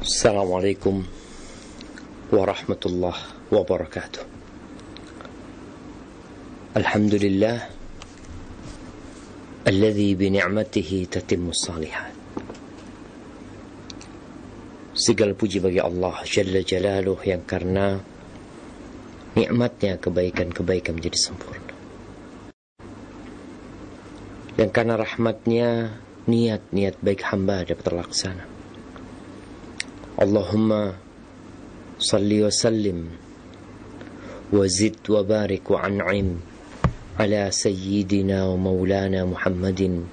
السلام عليكم ورحمة الله وبركاته الحمد لله الذي بنعمته تتم الصالحات Segala puji bagi Allah Jalla Jalaluh yang karena nikmatnya kebaikan-kebaikan menjadi sempurna. Dan karena rahmatnya niat-niat baik hamba dapat terlaksana. Allahumma salli wa sallim wa zid wa barik wa an'im ala sayyidina wa maulana Muhammadin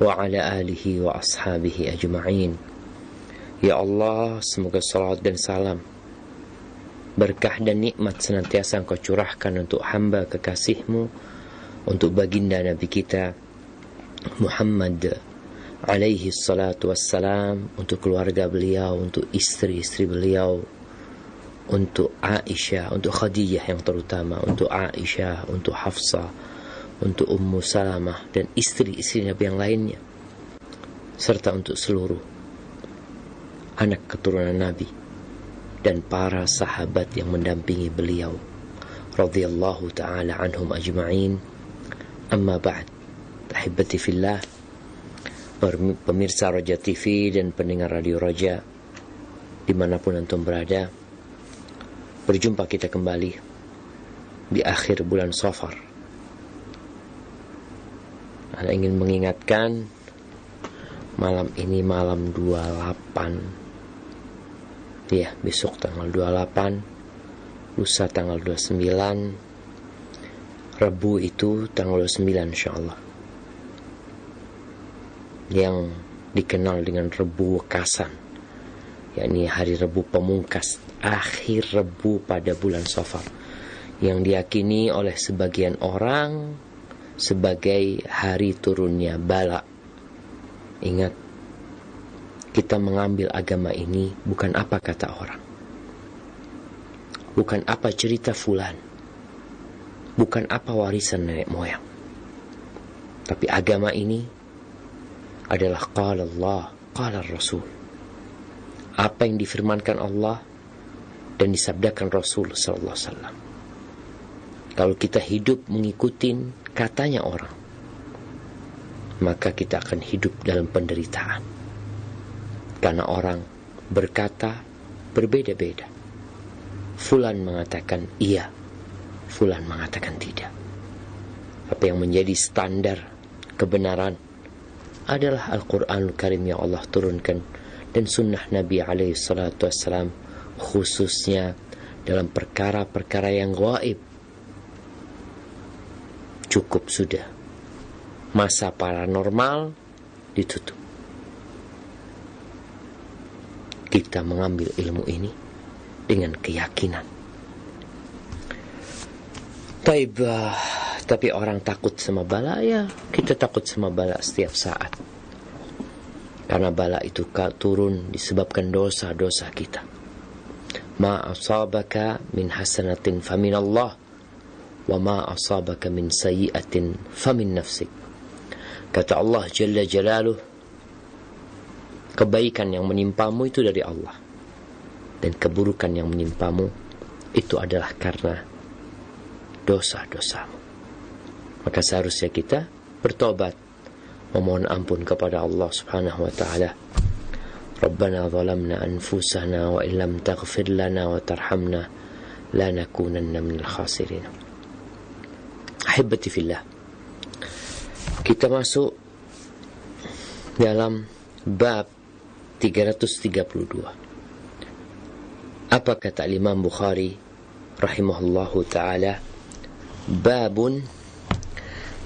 wa ala alihi wa ashabihi ajma'in. Ya Allah, semoga salat dan salam berkah dan nikmat senantiasa engkau curahkan untuk hamba kekasihmu untuk baginda Nabi kita Muhammad alaihi salatu wassalam untuk keluarga beliau untuk istri-istri beliau untuk Aisyah untuk Khadijah yang terutama untuk Aisyah untuk Hafsah untuk Ummu Salamah dan istri-istri Nabi yang lainnya serta untuk seluruh anak keturunan Nabi dan para sahabat yang mendampingi beliau radhiyallahu taala anhum ajma'in. Amma ba'd. Tahibati fillah pemirsa Roja TV dan pendengar Radio Roja di mana pun antum berada berjumpa kita kembali di akhir bulan Safar. Anda ingin mengingatkan malam ini malam 28 ya besok tanggal 28 lusa tanggal 29 Rabu itu tanggal 29 insyaallah yang dikenal dengan Rebu Wekasan yakni hari Rebu pemungkas akhir Rebu pada bulan Safar yang diyakini oleh sebagian orang sebagai hari turunnya bala ingat kita mengambil agama ini bukan apa kata orang. Bukan apa cerita fulan. Bukan apa warisan nenek moyang. Tapi agama ini adalah qala Allah, qala Rasul. Apa yang difirmankan Allah dan disabdakan Rasul sallallahu alaihi wasallam. Kalau kita hidup mengikuti katanya orang, maka kita akan hidup dalam penderitaan. Karena orang berkata berbeda-beda. Fulan mengatakan iya, Fulan mengatakan tidak. Apa yang menjadi standar kebenaran adalah Al-Quran Karim yang Allah turunkan dan sunnah Nabi alaihi khususnya dalam perkara-perkara yang gaib. Cukup sudah. Masa paranormal ditutup. kita mengambil ilmu ini dengan keyakinan. Taib, uh, tapi orang takut sama bala ya kita takut sama bala setiap saat. Karena bala itu turun disebabkan dosa-dosa kita. Ma asabaka min hasanatin famin Allah wa ma asabaka min sayyiatin famin nafsik. Kata Allah Jalla Jalaluh Kebaikan yang menimpamu itu dari Allah. Dan keburukan yang menimpamu itu adalah karena dosa-dosamu. Maka seharusnya kita bertobat, memohon ampun kepada Allah Subhanahu wa taala. Rabbana zalamna anfusana wa illam taghfir lana wa tarhamna lanakunanna minal khasirin. Ahibati fillah. Kita masuk dalam bab 332 Apa kata Imam Bukhari rahimahullahu taala babun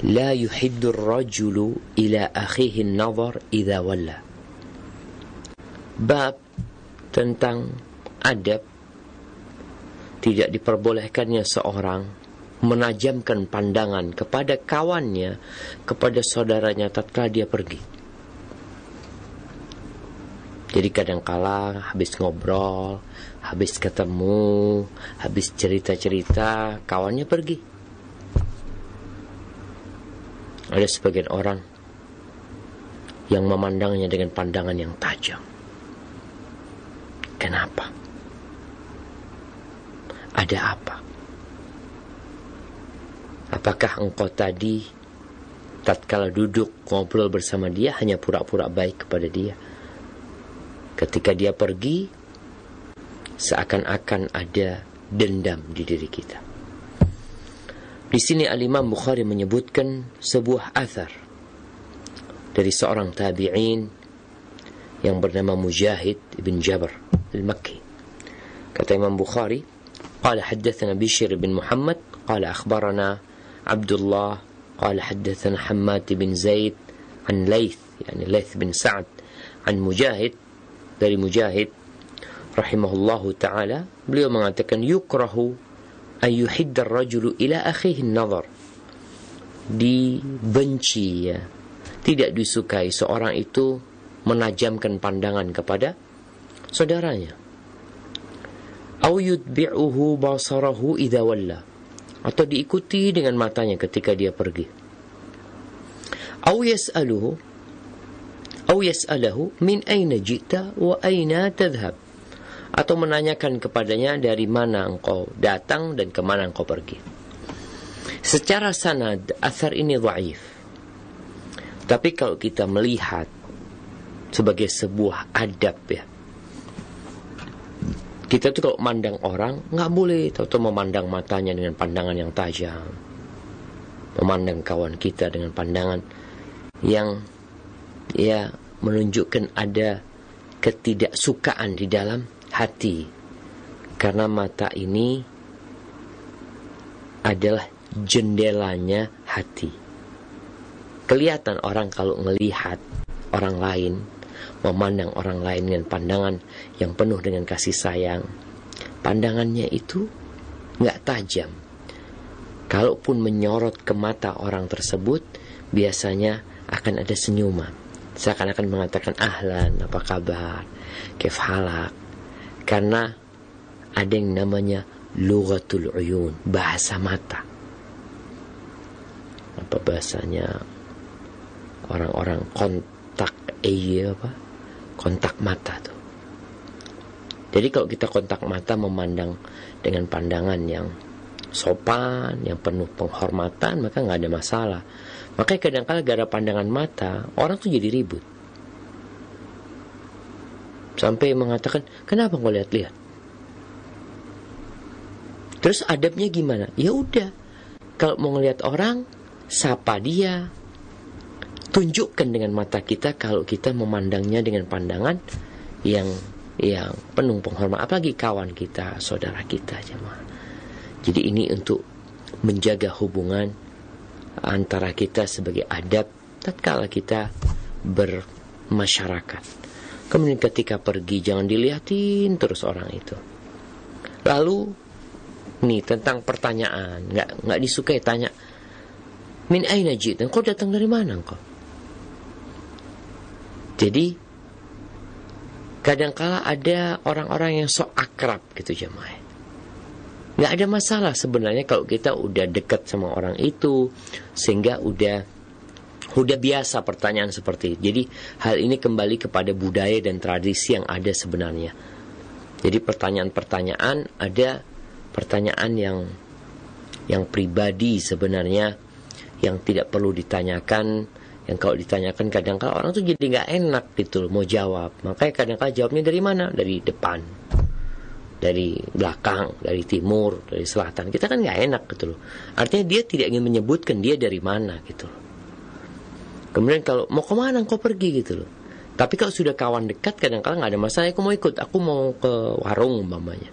la yuhiddu ar-rajulu ila akhihi an-nazar idza walla Bab tentang adab tidak diperbolehkannya seorang menajamkan pandangan kepada kawannya, kepada saudaranya tatkala dia pergi. Jadi kadang kala habis ngobrol, habis ketemu, habis cerita-cerita, kawannya pergi. Ada sebagian orang yang memandangnya dengan pandangan yang tajam. Kenapa? Ada apa? Apakah engkau tadi tatkala duduk ngobrol bersama dia hanya pura-pura baik kepada dia? Ketika dia pergi, seakan-akan ada dendam di diri kita. Di sini Al-Imam Bukhari menyebutkan sebuah athar dari seorang tabi'in yang bernama Mujahid ibn Jabr al-Makki. Kata Imam Bukhari, قال حدثنا بشير بن محمد قال أخبرنا عبد الله قال حدثنا حماد بن زيد عن ليث يعني ليث بن سعد عن مجاهد dari Mujahid rahimahullahu taala beliau mengatakan yukrahu ayyuhiddar rajulu ila akhihi nazar dibenci ya. Tidak disukai seorang itu menajamkan pandangan kepada saudaranya. Au yudbi'uhu basarahu idza walla. Atau diikuti dengan matanya ketika dia pergi. Au yas'aluhu au yas'alahu min aina ji'ta wa aina tadhhab atau menanyakan kepadanya dari mana engkau datang dan ke mana engkau pergi. Secara sanad, asar ini dhaif. Tapi kalau kita melihat sebagai sebuah adab ya, kita tuh kalau memandang orang nggak boleh tahu memandang matanya dengan pandangan yang tajam, memandang kawan kita dengan pandangan yang ya menunjukkan ada ketidaksukaan di dalam hati. Karena mata ini adalah jendelanya hati. Kelihatan orang kalau melihat orang lain memandang orang lain dengan pandangan yang penuh dengan kasih sayang pandangannya itu nggak tajam. Kalaupun menyorot ke mata orang tersebut biasanya akan ada senyuman. Seakan-akan mengatakan ahlan apa kabar? Kefalak karena ada yang namanya lughatul uyun, bahasa mata. Apa bahasanya orang-orang kontak iya apa? Kontak mata tuh. Jadi kalau kita kontak mata memandang dengan pandangan yang sopan, yang penuh penghormatan, maka nggak ada masalah. Makanya kadang-kala gara pandangan mata, orang tuh jadi ribut. Sampai mengatakan, kenapa kau lihat-lihat? Terus adabnya gimana? Ya udah, kalau mau ngelihat orang, sapa dia. Tunjukkan dengan mata kita kalau kita memandangnya dengan pandangan yang yang penuh penghormatan, apalagi kawan kita, saudara kita, jemaah. Jadi ini untuk menjaga hubungan antara kita sebagai adab tatkala kita bermasyarakat. Kemudian ketika pergi jangan dilihatin terus orang itu. Lalu nih tentang pertanyaan, nggak nggak disukai tanya. Min aina jitan? Kau datang dari mana kau? Jadi kadangkala ada orang-orang yang sok akrab gitu jemaah. Nggak ada masalah sebenarnya kalau kita udah dekat sama orang itu sehingga udah Udah biasa pertanyaan seperti itu. Jadi hal ini kembali kepada budaya dan tradisi yang ada sebenarnya. Jadi pertanyaan-pertanyaan ada pertanyaan yang yang pribadi sebenarnya yang tidak perlu ditanyakan. Yang kalau ditanyakan kadang-kala orang tuh jadi nggak enak gitu loh, mau jawab. Makanya kadang-kala jawabnya dari mana? Dari depan. Dari belakang dari timur dari selatan. Kita kan nggak enak gitu loh. Artinya dia tidak ingin menyebutkan dia dari mana gitu loh Kemudian kalau mau ke mana kau pergi gitu loh. Tapi kalau sudah kawan dekat kadang-kadang nggak ada masalah, aku mau ikut, aku mau ke warung umpamanya.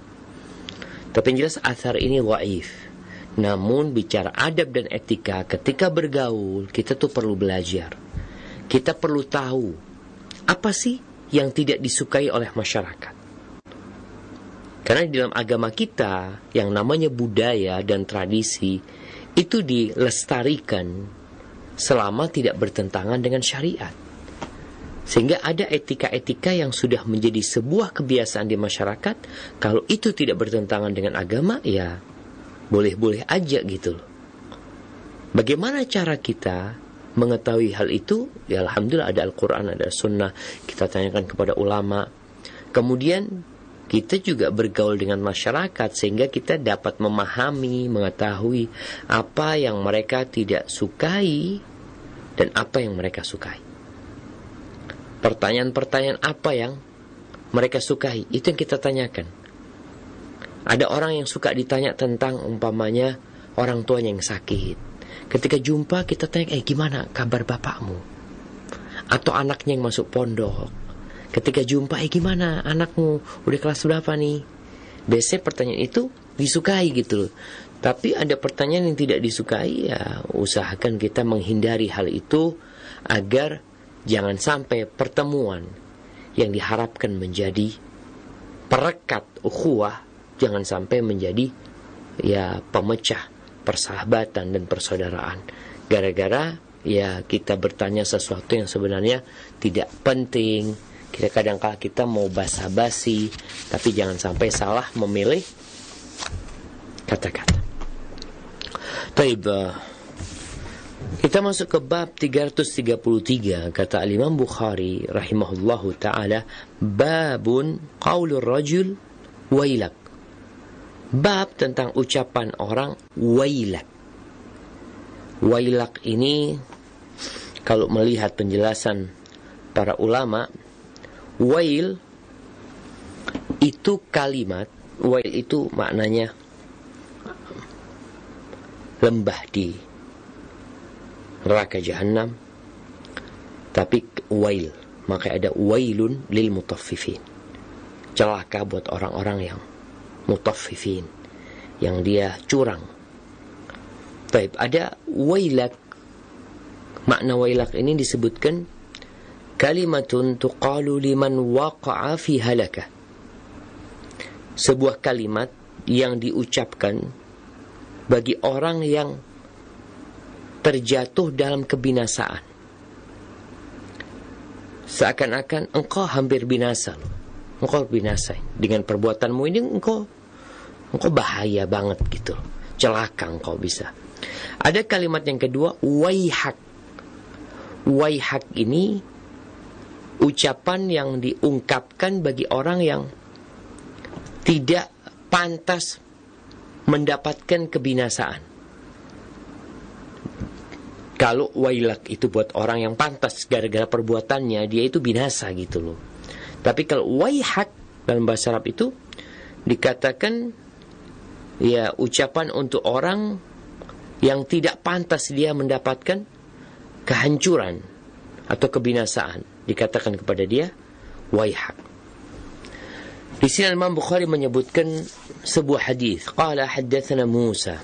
Tapi yang jelas asar ini waif. Namun bicara adab dan etika ketika bergaul kita tuh perlu belajar. Kita perlu tahu apa sih yang tidak disukai oleh masyarakat. Karena di dalam agama kita yang namanya budaya dan tradisi itu dilestarikan selama tidak bertentangan dengan syariat. Sehingga ada etika-etika yang sudah menjadi sebuah kebiasaan di masyarakat, kalau itu tidak bertentangan dengan agama, ya boleh-boleh aja gitu loh. Bagaimana cara kita mengetahui hal itu? Ya Alhamdulillah ada Al-Quran, ada Sunnah, kita tanyakan kepada ulama. Kemudian kita juga bergaul dengan masyarakat sehingga kita dapat memahami, mengetahui apa yang mereka tidak sukai dan apa yang mereka sukai. Pertanyaan-pertanyaan apa yang mereka sukai, itu yang kita tanyakan. Ada orang yang suka ditanya tentang umpamanya orang tuanya yang sakit. Ketika jumpa kita tanya, eh gimana kabar bapakmu? Atau anaknya yang masuk pondok Ketika jumpa, eh gimana anakmu? Udah kelas berapa nih? Biasanya pertanyaan itu disukai gitu loh. Tapi ada pertanyaan yang tidak disukai, ya usahakan kita menghindari hal itu agar jangan sampai pertemuan yang diharapkan menjadi perekat ukhuwah jangan sampai menjadi ya pemecah persahabatan dan persaudaraan gara-gara ya kita bertanya sesuatu yang sebenarnya tidak penting kita kadang kala kita mau basa-basi, tapi jangan sampai salah memilih kata-kata. Taib, uh, kita masuk ke bab 333 kata Imam Bukhari rahimahullahu taala babun qaulur rajul wailak. Bab tentang ucapan orang wailak. Wailak ini kalau melihat penjelasan para ulama Wail itu kalimat, wail itu maknanya lembah di neraka jahanam. Tapi wail, maka ada wailun lil mutaffifin. Celaka buat orang-orang yang mutaffifin, yang dia curang. Taib, ada wailak. Makna wailak ini disebutkan kalimatun tuqalu liman waqa'a fi halakah. Sebuah kalimat yang diucapkan bagi orang yang terjatuh dalam kebinasaan. Seakan-akan engkau hampir binasa. Engkau binasa. Dengan perbuatanmu ini engkau engkau bahaya banget gitu. Celaka engkau bisa. Ada kalimat yang kedua, waihak. Waihak ini ucapan yang diungkapkan bagi orang yang tidak pantas mendapatkan kebinasaan. Kalau wailak itu buat orang yang pantas gara-gara perbuatannya, dia itu binasa gitu loh. Tapi kalau waihak dalam bahasa Arab itu dikatakan ya ucapan untuk orang yang tidak pantas dia mendapatkan kehancuran atau kebinasaan dikatakan kepada dia waihak. Di sini Imam Bukhari menyebutkan sebuah hadis. Qala haddatsana Musa.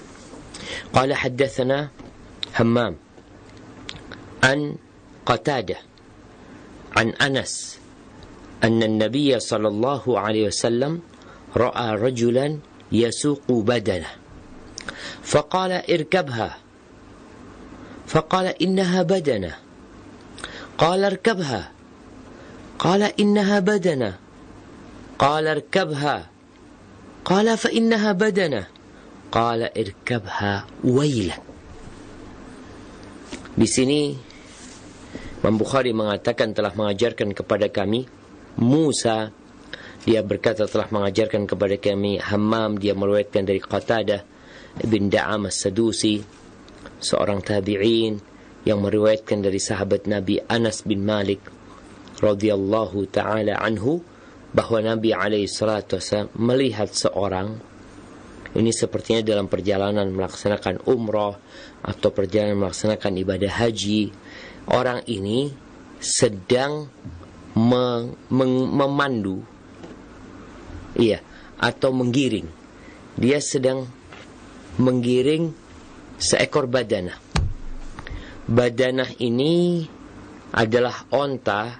Qala haddatsana Hammam an Qatadah an Anas أن النبي صلى الله عليه وسلم رأى رجلا يسوق بدنه فقال اركبها فقال إنها بدنه قال اركبها قال إنها بدنة قال اركبها قال فإنها بدنة قال اركبها ويلك Di sini Imam Bukhari mengatakan telah mengajarkan kepada kami Musa dia berkata telah mengajarkan kepada kami Hammam dia meriwayatkan dari Qatadah bin Da'am as-Sadusi seorang tabi'in yang meriwayatkan dari sahabat Nabi Anas bin Malik radhiyallahu taala anhu bahwa Nabi alaihi salatu melihat seorang ini sepertinya dalam perjalanan melaksanakan umrah atau perjalanan melaksanakan ibadah haji orang ini sedang me memandu. Iya atau menggiring. Dia sedang menggiring seekor badanah badanah ini adalah onta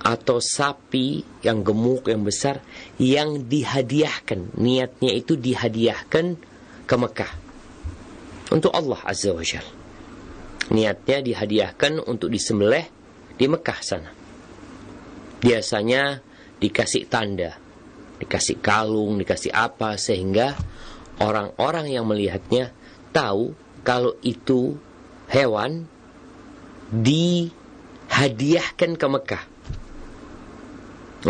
atau sapi yang gemuk yang besar yang dihadiahkan. Niatnya itu dihadiahkan ke Mekah. Untuk Allah Azza wa Jal. Niatnya dihadiahkan untuk disembelih di Mekah sana. Biasanya dikasih tanda dikasih kalung dikasih apa sehingga orang-orang yang melihatnya tahu kalau itu hewan dihadiahkan ke Mekah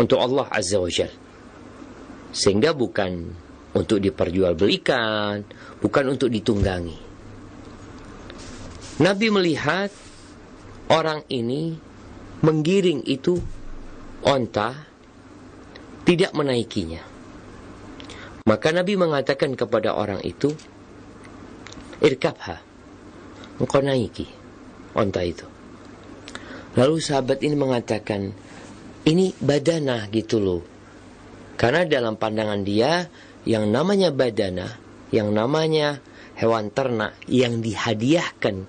untuk Allah Azza wa Jal. Sehingga bukan untuk diperjualbelikan, bukan untuk ditunggangi. Nabi melihat orang ini menggiring itu onta tidak menaikinya. Maka Nabi mengatakan kepada orang itu, Irkabha, engkau naiki onta itu. Lalu sahabat ini mengatakan, ini badana gitu loh. Karena dalam pandangan dia, yang namanya badana, yang namanya hewan ternak yang dihadiahkan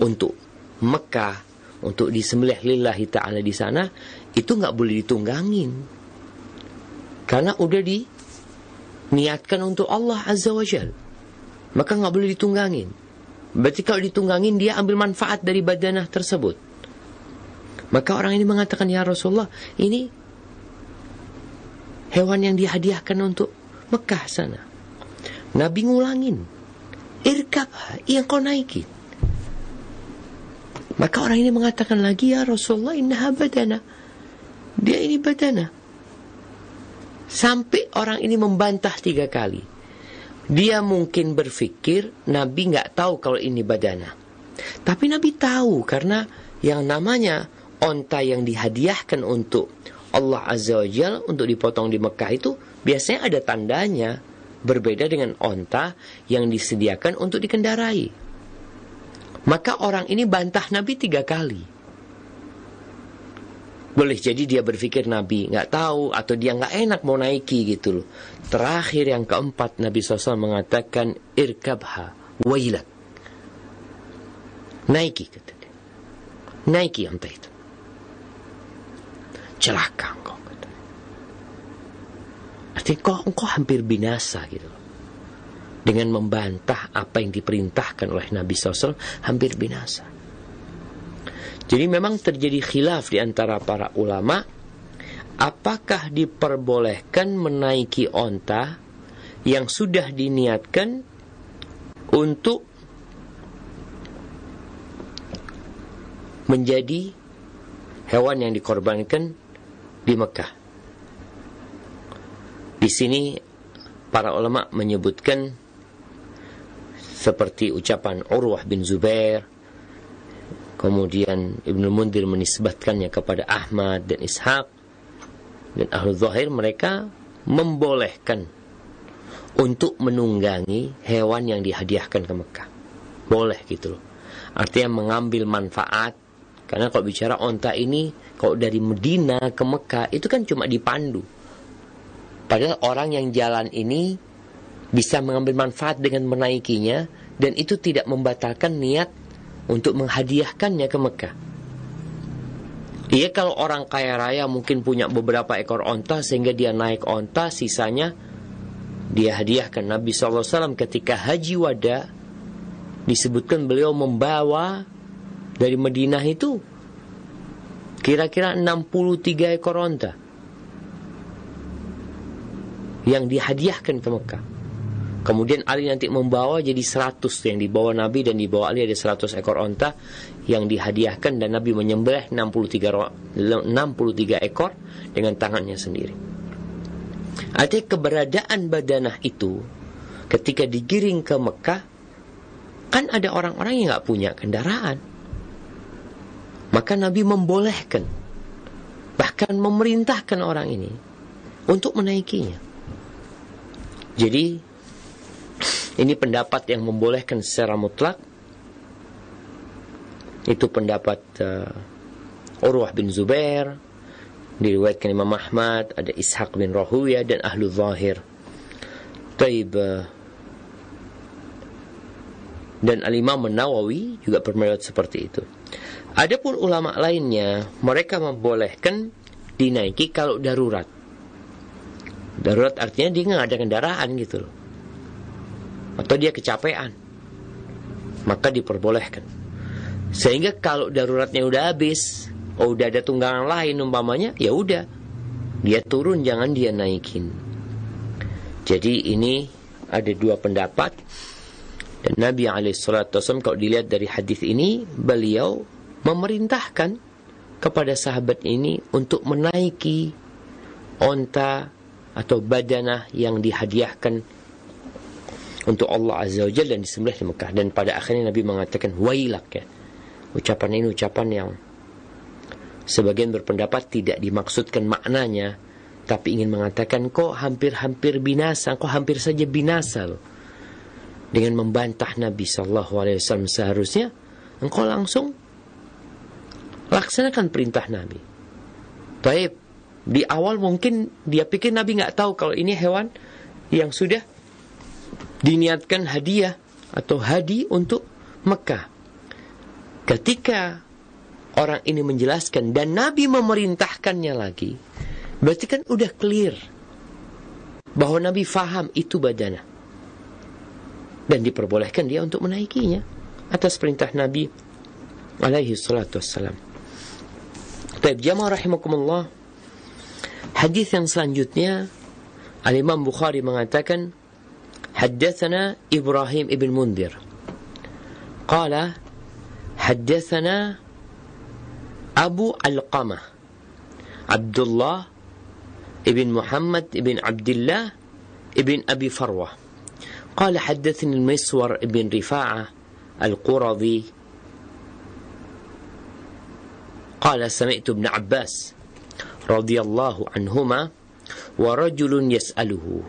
untuk Mekah, untuk disembelih lillahi ta'ala di sana, itu nggak boleh ditunggangin. Karena udah diniatkan untuk Allah Azza wa Jal. Maka nggak boleh ditunggangin. Berarti kalau ditunggangin dia ambil manfaat dari badanah tersebut. Maka orang ini mengatakan, Ya Rasulullah, ini hewan yang dihadiahkan untuk Mekah sana. Nabi ngulangin. Irkab, yang kau naikin. Maka orang ini mengatakan lagi, Ya Rasulullah, innaha badana. Dia ini badana. Sampai orang ini membantah tiga kali. Dia mungkin berpikir Nabi nggak tahu kalau ini badana. Tapi Nabi tahu karena yang namanya onta yang dihadiahkan untuk Allah Azza wa Jal untuk dipotong di Mekah itu biasanya ada tandanya berbeda dengan onta yang disediakan untuk dikendarai. Maka orang ini bantah Nabi tiga kali. Boleh jadi dia berpikir Nabi nggak tahu atau dia nggak enak mau naiki gitu loh. Terakhir yang keempat Nabi SAW mengatakan irkabha wailak. Naiki kata dia. Naiki yang itu. Celaka engkau kata. Artinya kau, engkau hampir binasa gitu loh. Dengan membantah apa yang diperintahkan oleh Nabi SAW hampir binasa. Jadi memang terjadi khilaf di antara para ulama apakah diperbolehkan menaiki onta yang sudah diniatkan untuk menjadi hewan yang dikorbankan di Mekah. Di sini para ulama menyebutkan seperti ucapan Urwah bin Zubair Kemudian Ibnu Mundir menisbatkannya kepada Ahmad dan Ishaq dan Ahlu Zahir mereka membolehkan untuk menunggangi hewan yang dihadiahkan ke Mekah. Boleh gitu loh. Artinya mengambil manfaat karena kalau bicara onta ini kalau dari Medina ke Mekah itu kan cuma dipandu. Padahal orang yang jalan ini bisa mengambil manfaat dengan menaikinya dan itu tidak membatalkan niat untuk menghadiahkannya ke Mekah. Iya kalau orang kaya raya mungkin punya beberapa ekor onta sehingga dia naik onta sisanya dia hadiahkan Nabi SAW ketika haji wada disebutkan beliau membawa dari Madinah itu kira-kira 63 ekor onta yang dihadiahkan ke Mekah. Kemudian Ali nanti membawa jadi 100 yang dibawa Nabi dan dibawa Ali ada 100 ekor onta yang dihadiahkan dan Nabi menyembelih 63 63 ekor dengan tangannya sendiri. Artinya keberadaan badanah itu ketika digiring ke Mekah kan ada orang-orang yang nggak punya kendaraan. Maka Nabi membolehkan bahkan memerintahkan orang ini untuk menaikinya. Jadi ini pendapat yang membolehkan secara mutlak. Itu pendapat uh, Urwah bin Zubair, diriwayatkan Imam Ahmad, ada Ishaq bin Rahuya dan Ahlu Zahir. Taib uh, dan Al-Imam juga berpendapat seperti itu. Adapun ulama lainnya, mereka membolehkan dinaiki kalau darurat. Darurat artinya dia nggak ada kendaraan gitu loh atau dia kecapean. Maka diperbolehkan. Sehingga kalau daruratnya udah habis oh udah ada tunggangan lain umpamanya ya udah. Dia turun jangan dia naikin. Jadi ini ada dua pendapat. Dan Nabi Alaihissalam kalau dilihat dari hadis ini beliau memerintahkan kepada sahabat ini untuk menaiki onta atau badanah yang dihadiahkan untuk Allah Azza wa Jalla dan disembelih di Mekah. Dan pada akhirnya Nabi mengatakan wailak ya. Ucapan ini ucapan yang sebagian berpendapat tidak dimaksudkan maknanya tapi ingin mengatakan kok hampir-hampir binasa kok hampir saja binasa loh. Dengan membantah Nabi Shallallahu Alaihi Wasallam seharusnya engkau langsung laksanakan perintah Nabi. Baik, di awal mungkin dia pikir Nabi nggak tahu kalau ini hewan yang sudah diniatkan hadiah atau hadi untuk Mekah. Ketika orang ini menjelaskan dan Nabi memerintahkannya lagi, berarti kan udah clear bahwa Nabi faham itu badanah dan diperbolehkan dia untuk menaikinya atas perintah Nabi alaihi salatu wassalam. Baik, jamaah rahimakumullah. Hadis yang selanjutnya Al-Imam Bukhari mengatakan حدثنا إبراهيم ابن منذر. قال حدثنا أبو القمة عبد الله ابن محمد ابن عبد الله ابن أبي فروة. قال حدثني المسور بن رفاعة القرظي. قال سمعت ابن عباس رضي الله عنهما ورجل يسأله.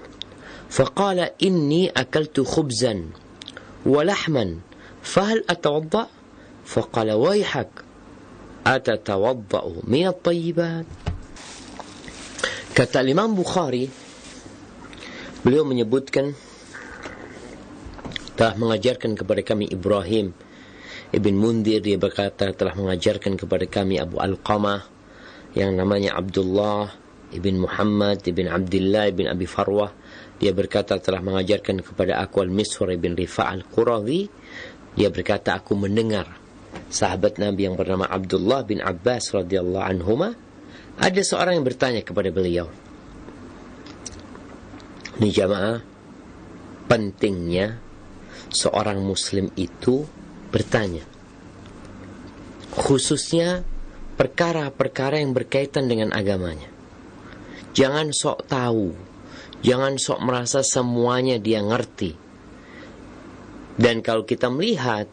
Faqala inni akaltu khubzan wa lahman fahal atawadda? Faqala waihak atatawadda'u minat tayyibat. Kata Imam Bukhari, beliau menyebutkan telah mengajarkan kepada kami Ibrahim Ibn Mundir dia berkata telah mengajarkan kepada kami Abu Al-Qamah yang namanya Abdullah Ibn Muhammad Ibn Abdullah Ibn Abi Farwah dia berkata telah mengajarkan kepada aku Al-Miswar Ibn Rifa' Al-Qurazi dia berkata aku mendengar sahabat Nabi yang bernama Abdullah bin Abbas radhiyallahu anhuma ada seorang yang bertanya kepada beliau ini jamaah pentingnya seorang muslim itu bertanya. Khususnya perkara-perkara yang berkaitan dengan agamanya. Jangan sok tahu, jangan sok merasa semuanya dia ngerti. Dan kalau kita melihat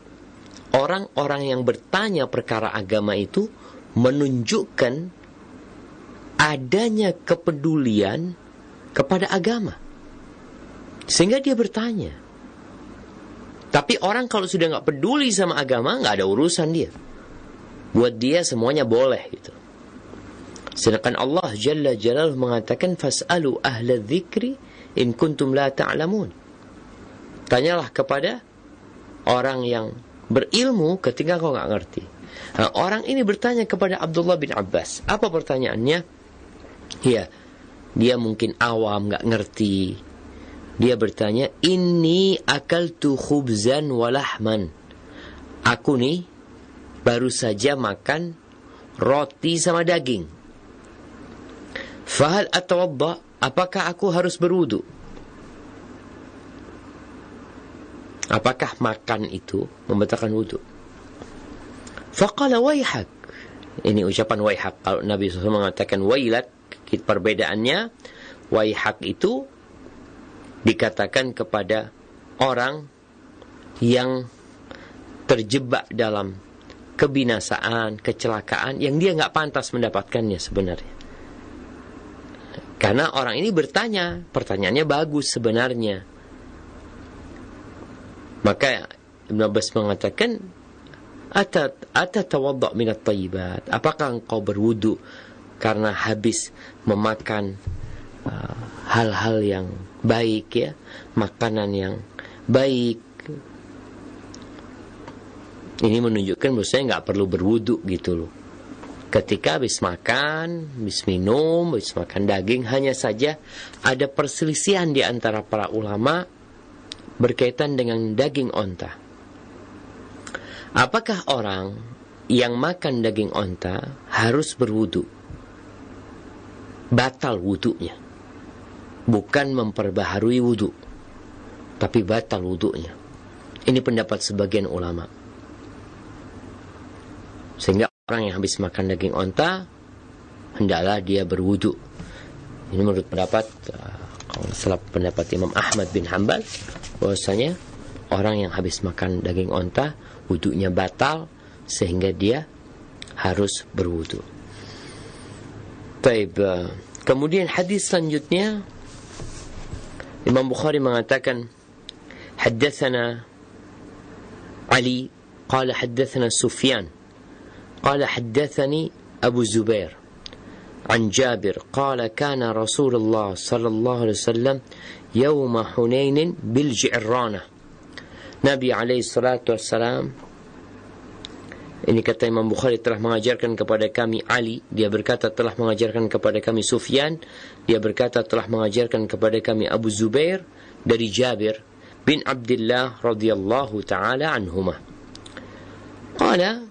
orang-orang yang bertanya perkara agama itu menunjukkan adanya kepedulian kepada agama. Sehingga dia bertanya, tapi orang kalau sudah nggak peduli sama agama, nggak ada urusan dia. Buat dia semuanya boleh gitu. Sedangkan Allah Jalla Jalaluh mengatakan fas'alu ahla dzikri in kuntum la ta'lamun. Tanyalah kepada orang yang berilmu ketika kau nggak ngerti. Nah, orang ini bertanya kepada Abdullah bin Abbas. Apa pertanyaannya? Ya, dia mungkin awam, nggak ngerti. Dia bertanya, Ini akal tu khubzan walahman. Aku nih baru saja makan roti sama daging. Fahal atau apakah aku harus berwudu? Apakah makan itu membatalkan wudu? Faqala wayhak. Ini ucapan wayhak. Kalau Nabi SAW mengatakan wailat, perbedaannya, wayhak itu dikatakan kepada orang yang terjebak dalam kebinasaan, kecelakaan yang dia nggak pantas mendapatkannya sebenarnya. Karena orang ini bertanya, pertanyaannya bagus sebenarnya. Maka Ibn Abbas mengatakan, Ata, ata tawadda minat tayyibat. Apakah engkau berwudu karena habis memakan uh, hal-hal uh, yang baik ya, makanan yang baik. Ini menunjukkan bahwa saya nggak perlu berwudu gitu loh. Ketika habis makan, habis minum, habis makan daging, hanya saja ada perselisihan di antara para ulama berkaitan dengan daging onta. Apakah orang yang makan daging onta harus berwudu? Batal wudunya bukan memperbaharui wudhu, tapi batal wudhunya. Ini pendapat sebagian ulama. Sehingga orang yang habis makan daging onta hendaklah dia berwudu. Ini menurut pendapat eh, kalau salah pendapat Imam Ahmad bin Hambal bahwasanya orang yang habis makan daging onta wudunya batal sehingga dia harus berwudu. Taib. Eh, kemudian hadis selanjutnya Imam Bukhari mengatakan haddatsana Ali qala haddatsana Sufyan قال حدثني أبو الزبير عن جابر قال كان رسول الله صلى الله عليه وسلم يوم حنين بالجعرانة نبي عليه الصلاة والسلام Ini kata Imam Bukhari telah mengajarkan kepada kami Ali, dia berkata telah mengajarkan kepada kami Sufyan, dia berkata telah mengajarkan kepada kami Abu Zubair dari Jabir bin Abdullah radhiyallahu taala anhuma. Qala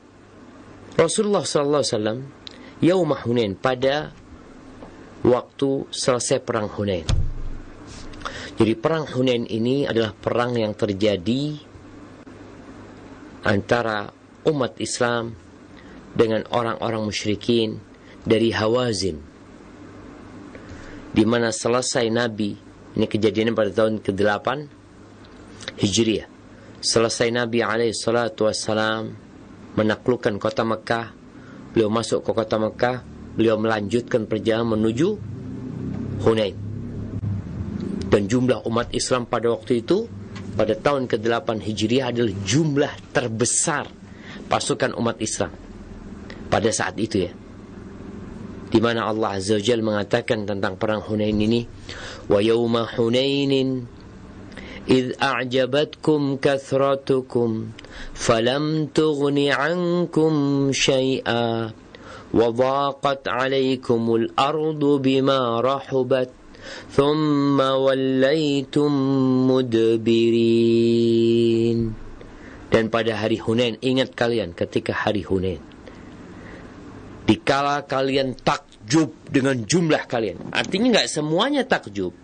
Rasulullah sallallahu alaihi Hunain pada waktu selesai perang Hunain. Jadi perang Hunain ini adalah perang yang terjadi antara umat Islam dengan orang-orang musyrikin dari Hawazin di mana selesai Nabi ini kejadiannya pada tahun ke-8 Hijriah selesai Nabi alaihi salatu wassalam menaklukkan kota Mekah. Beliau masuk ke kota Mekah. Beliau melanjutkan perjalanan menuju Hunain. Dan jumlah umat Islam pada waktu itu pada tahun ke-8 Hijriah adalah jumlah terbesar pasukan umat Islam pada saat itu ya. Di mana Allah Azza wa Jalla mengatakan tentang perang Hunain ini wa yauma Hunainin إذ أعجبتكم كثرتكم فلم تغن عنكم شيئا وضاقت عليكم الأرض بما رحبت ثم وليتم مدبرين Dan pada hari Hunain, ingat kalian ketika hari Hunain. Dikala kalian takjub dengan jumlah kalian. Artinya nggak semuanya takjub.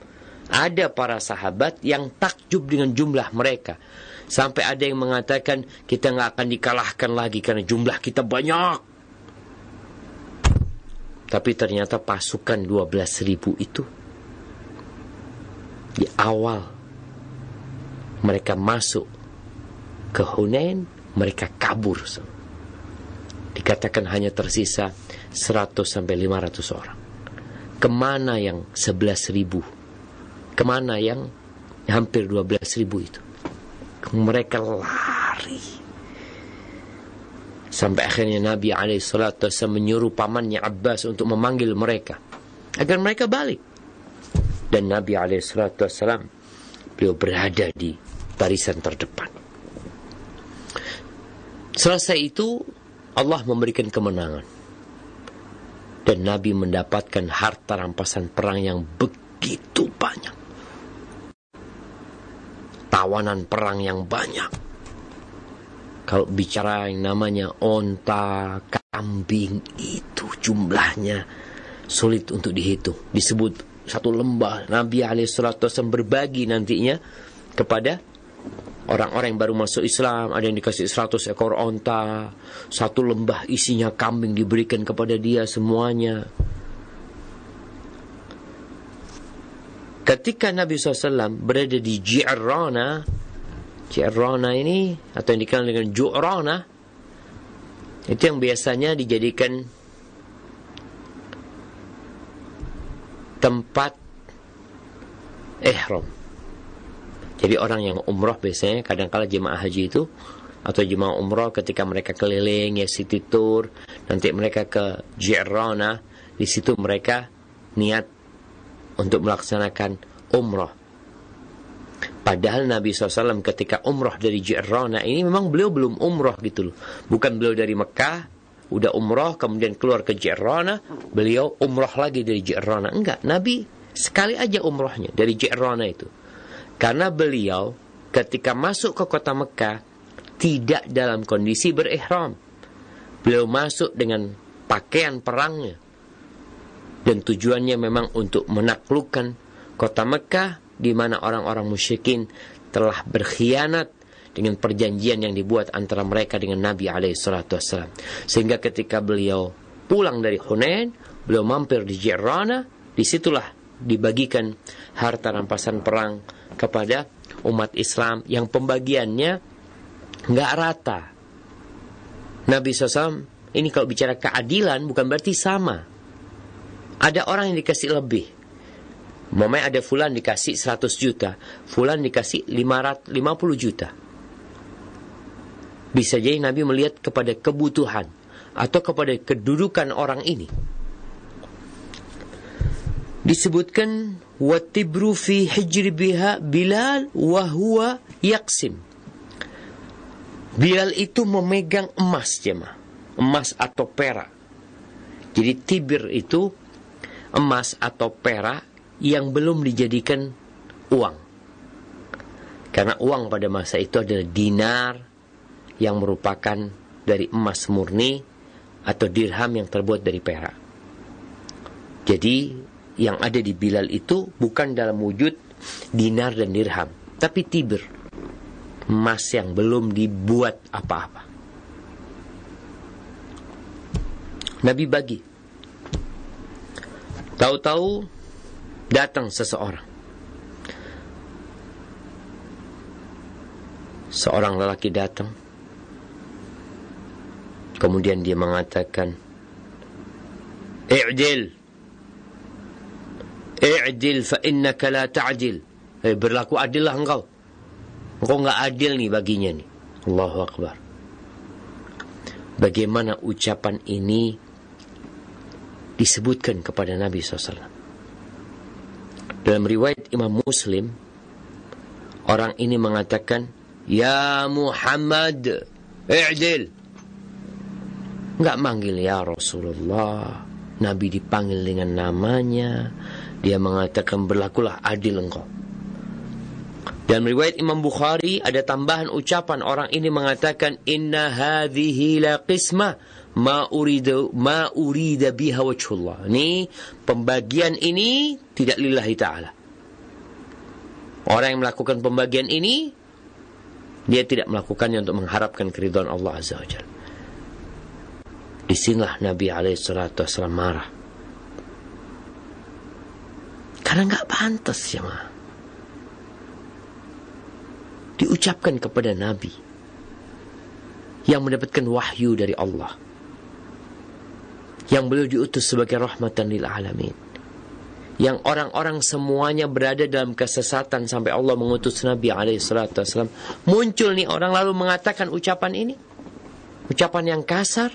ada para sahabat yang takjub dengan jumlah mereka. Sampai ada yang mengatakan kita nggak akan dikalahkan lagi karena jumlah kita banyak. Tapi ternyata pasukan 12 ribu itu di awal mereka masuk ke Hunain, mereka kabur. Dikatakan hanya tersisa 100 sampai 500 orang. Ke mana yang 11 ribu? Ke mana yang hampir 12 ribu itu? Mereka lari. Sampai akhirnya Nabi SAW menyuruh pamannya Abbas untuk memanggil mereka. Agar mereka balik. Dan Nabi SAW beliau berada di barisan terdepan. Selesai itu Allah memberikan kemenangan. Dan Nabi mendapatkan harta rampasan perang yang begitu banyak. Tawanan perang yang banyak. Kalau bicara yang namanya onta, kambing, itu jumlahnya sulit untuk dihitung. Disebut satu lembah. Nabi SAW berbagi nantinya kepada Orang-orang yang baru masuk Islam ada yang dikasih 100 ekor onta, satu lembah isinya kambing diberikan kepada dia semuanya. Ketika Nabi SAW berada di Ji'rana, Ji'rana ini atau yang dikenal dengan Ju'rana, itu yang biasanya dijadikan tempat ihram. Jadi orang yang umroh biasanya kadang-kala jemaah haji itu atau jemaah umroh ketika mereka keliling ya city tour nanti mereka ke Jirona di situ mereka niat untuk melaksanakan umroh padahal Nabi SAW ketika umroh dari Jirona ini memang beliau belum umroh gitu loh bukan beliau dari Mekah udah umroh kemudian keluar ke Jirona beliau umroh lagi dari Jirona enggak Nabi sekali aja umrohnya dari Jirona itu karena beliau ketika masuk ke kota Mekah tidak dalam kondisi berihram. Beliau masuk dengan pakaian perangnya. Dan tujuannya memang untuk menaklukkan kota Mekah di mana orang-orang musyrikin telah berkhianat dengan perjanjian yang dibuat antara mereka dengan Nabi alaihissalatu Sehingga ketika beliau pulang dari Hunain, beliau mampir di Jirana, di situlah dibagikan harta rampasan perang kepada umat Islam yang pembagiannya nggak rata. Nabi SAW ini kalau bicara keadilan bukan berarti sama. Ada orang yang dikasih lebih. Momennya ada fulan dikasih 100 juta, fulan dikasih 550 juta. Bisa jadi Nabi melihat kepada kebutuhan atau kepada kedudukan orang ini. Disebutkan watibru fi hijri biha Bilal wa huwa yaksim. Bilal itu memegang emas jemaah. Emas atau perak. Jadi tibir itu emas atau perak yang belum dijadikan uang. Karena uang pada masa itu adalah dinar, yang merupakan dari emas murni atau dirham yang terbuat dari perak. Jadi yang ada di Bilal itu bukan dalam wujud dinar dan dirham, tapi tibir. Emas yang belum dibuat apa-apa. Nabi bagi. Tahu-tahu datang seseorang. Seorang lelaki datang Kemudian dia mengatakan, I'dil. I'dil fa innaka la ta'dil. Eh, berlaku adillah engkau. Engkau enggak adil nih baginya nih. Allahu Akbar. Bagaimana ucapan ini disebutkan kepada Nabi SAW. Dalam riwayat Imam Muslim, orang ini mengatakan, Ya Muhammad, i'dil. Enggak manggil ya Rasulullah. Nabi dipanggil dengan namanya. Dia mengatakan berlakulah adil engkau. Dan riwayat Imam Bukhari ada tambahan ucapan orang ini mengatakan inna hadhihi la qismah ma urida ma urida biha wajhullah. Ini pembagian ini tidak lillahi taala. Orang yang melakukan pembagian ini dia tidak melakukannya untuk mengharapkan keridhaan Allah Azza wa Jalla. Di sinilah Nabi Alaihissalam marah. Karena nggak pantas ya ma. Diucapkan kepada Nabi yang mendapatkan wahyu dari Allah. Yang beliau diutus sebagai rahmatan lil alamin. Yang orang-orang semuanya berada dalam kesesatan sampai Allah mengutus Nabi alaihissalam. Muncul nih orang lalu mengatakan ucapan ini. Ucapan yang kasar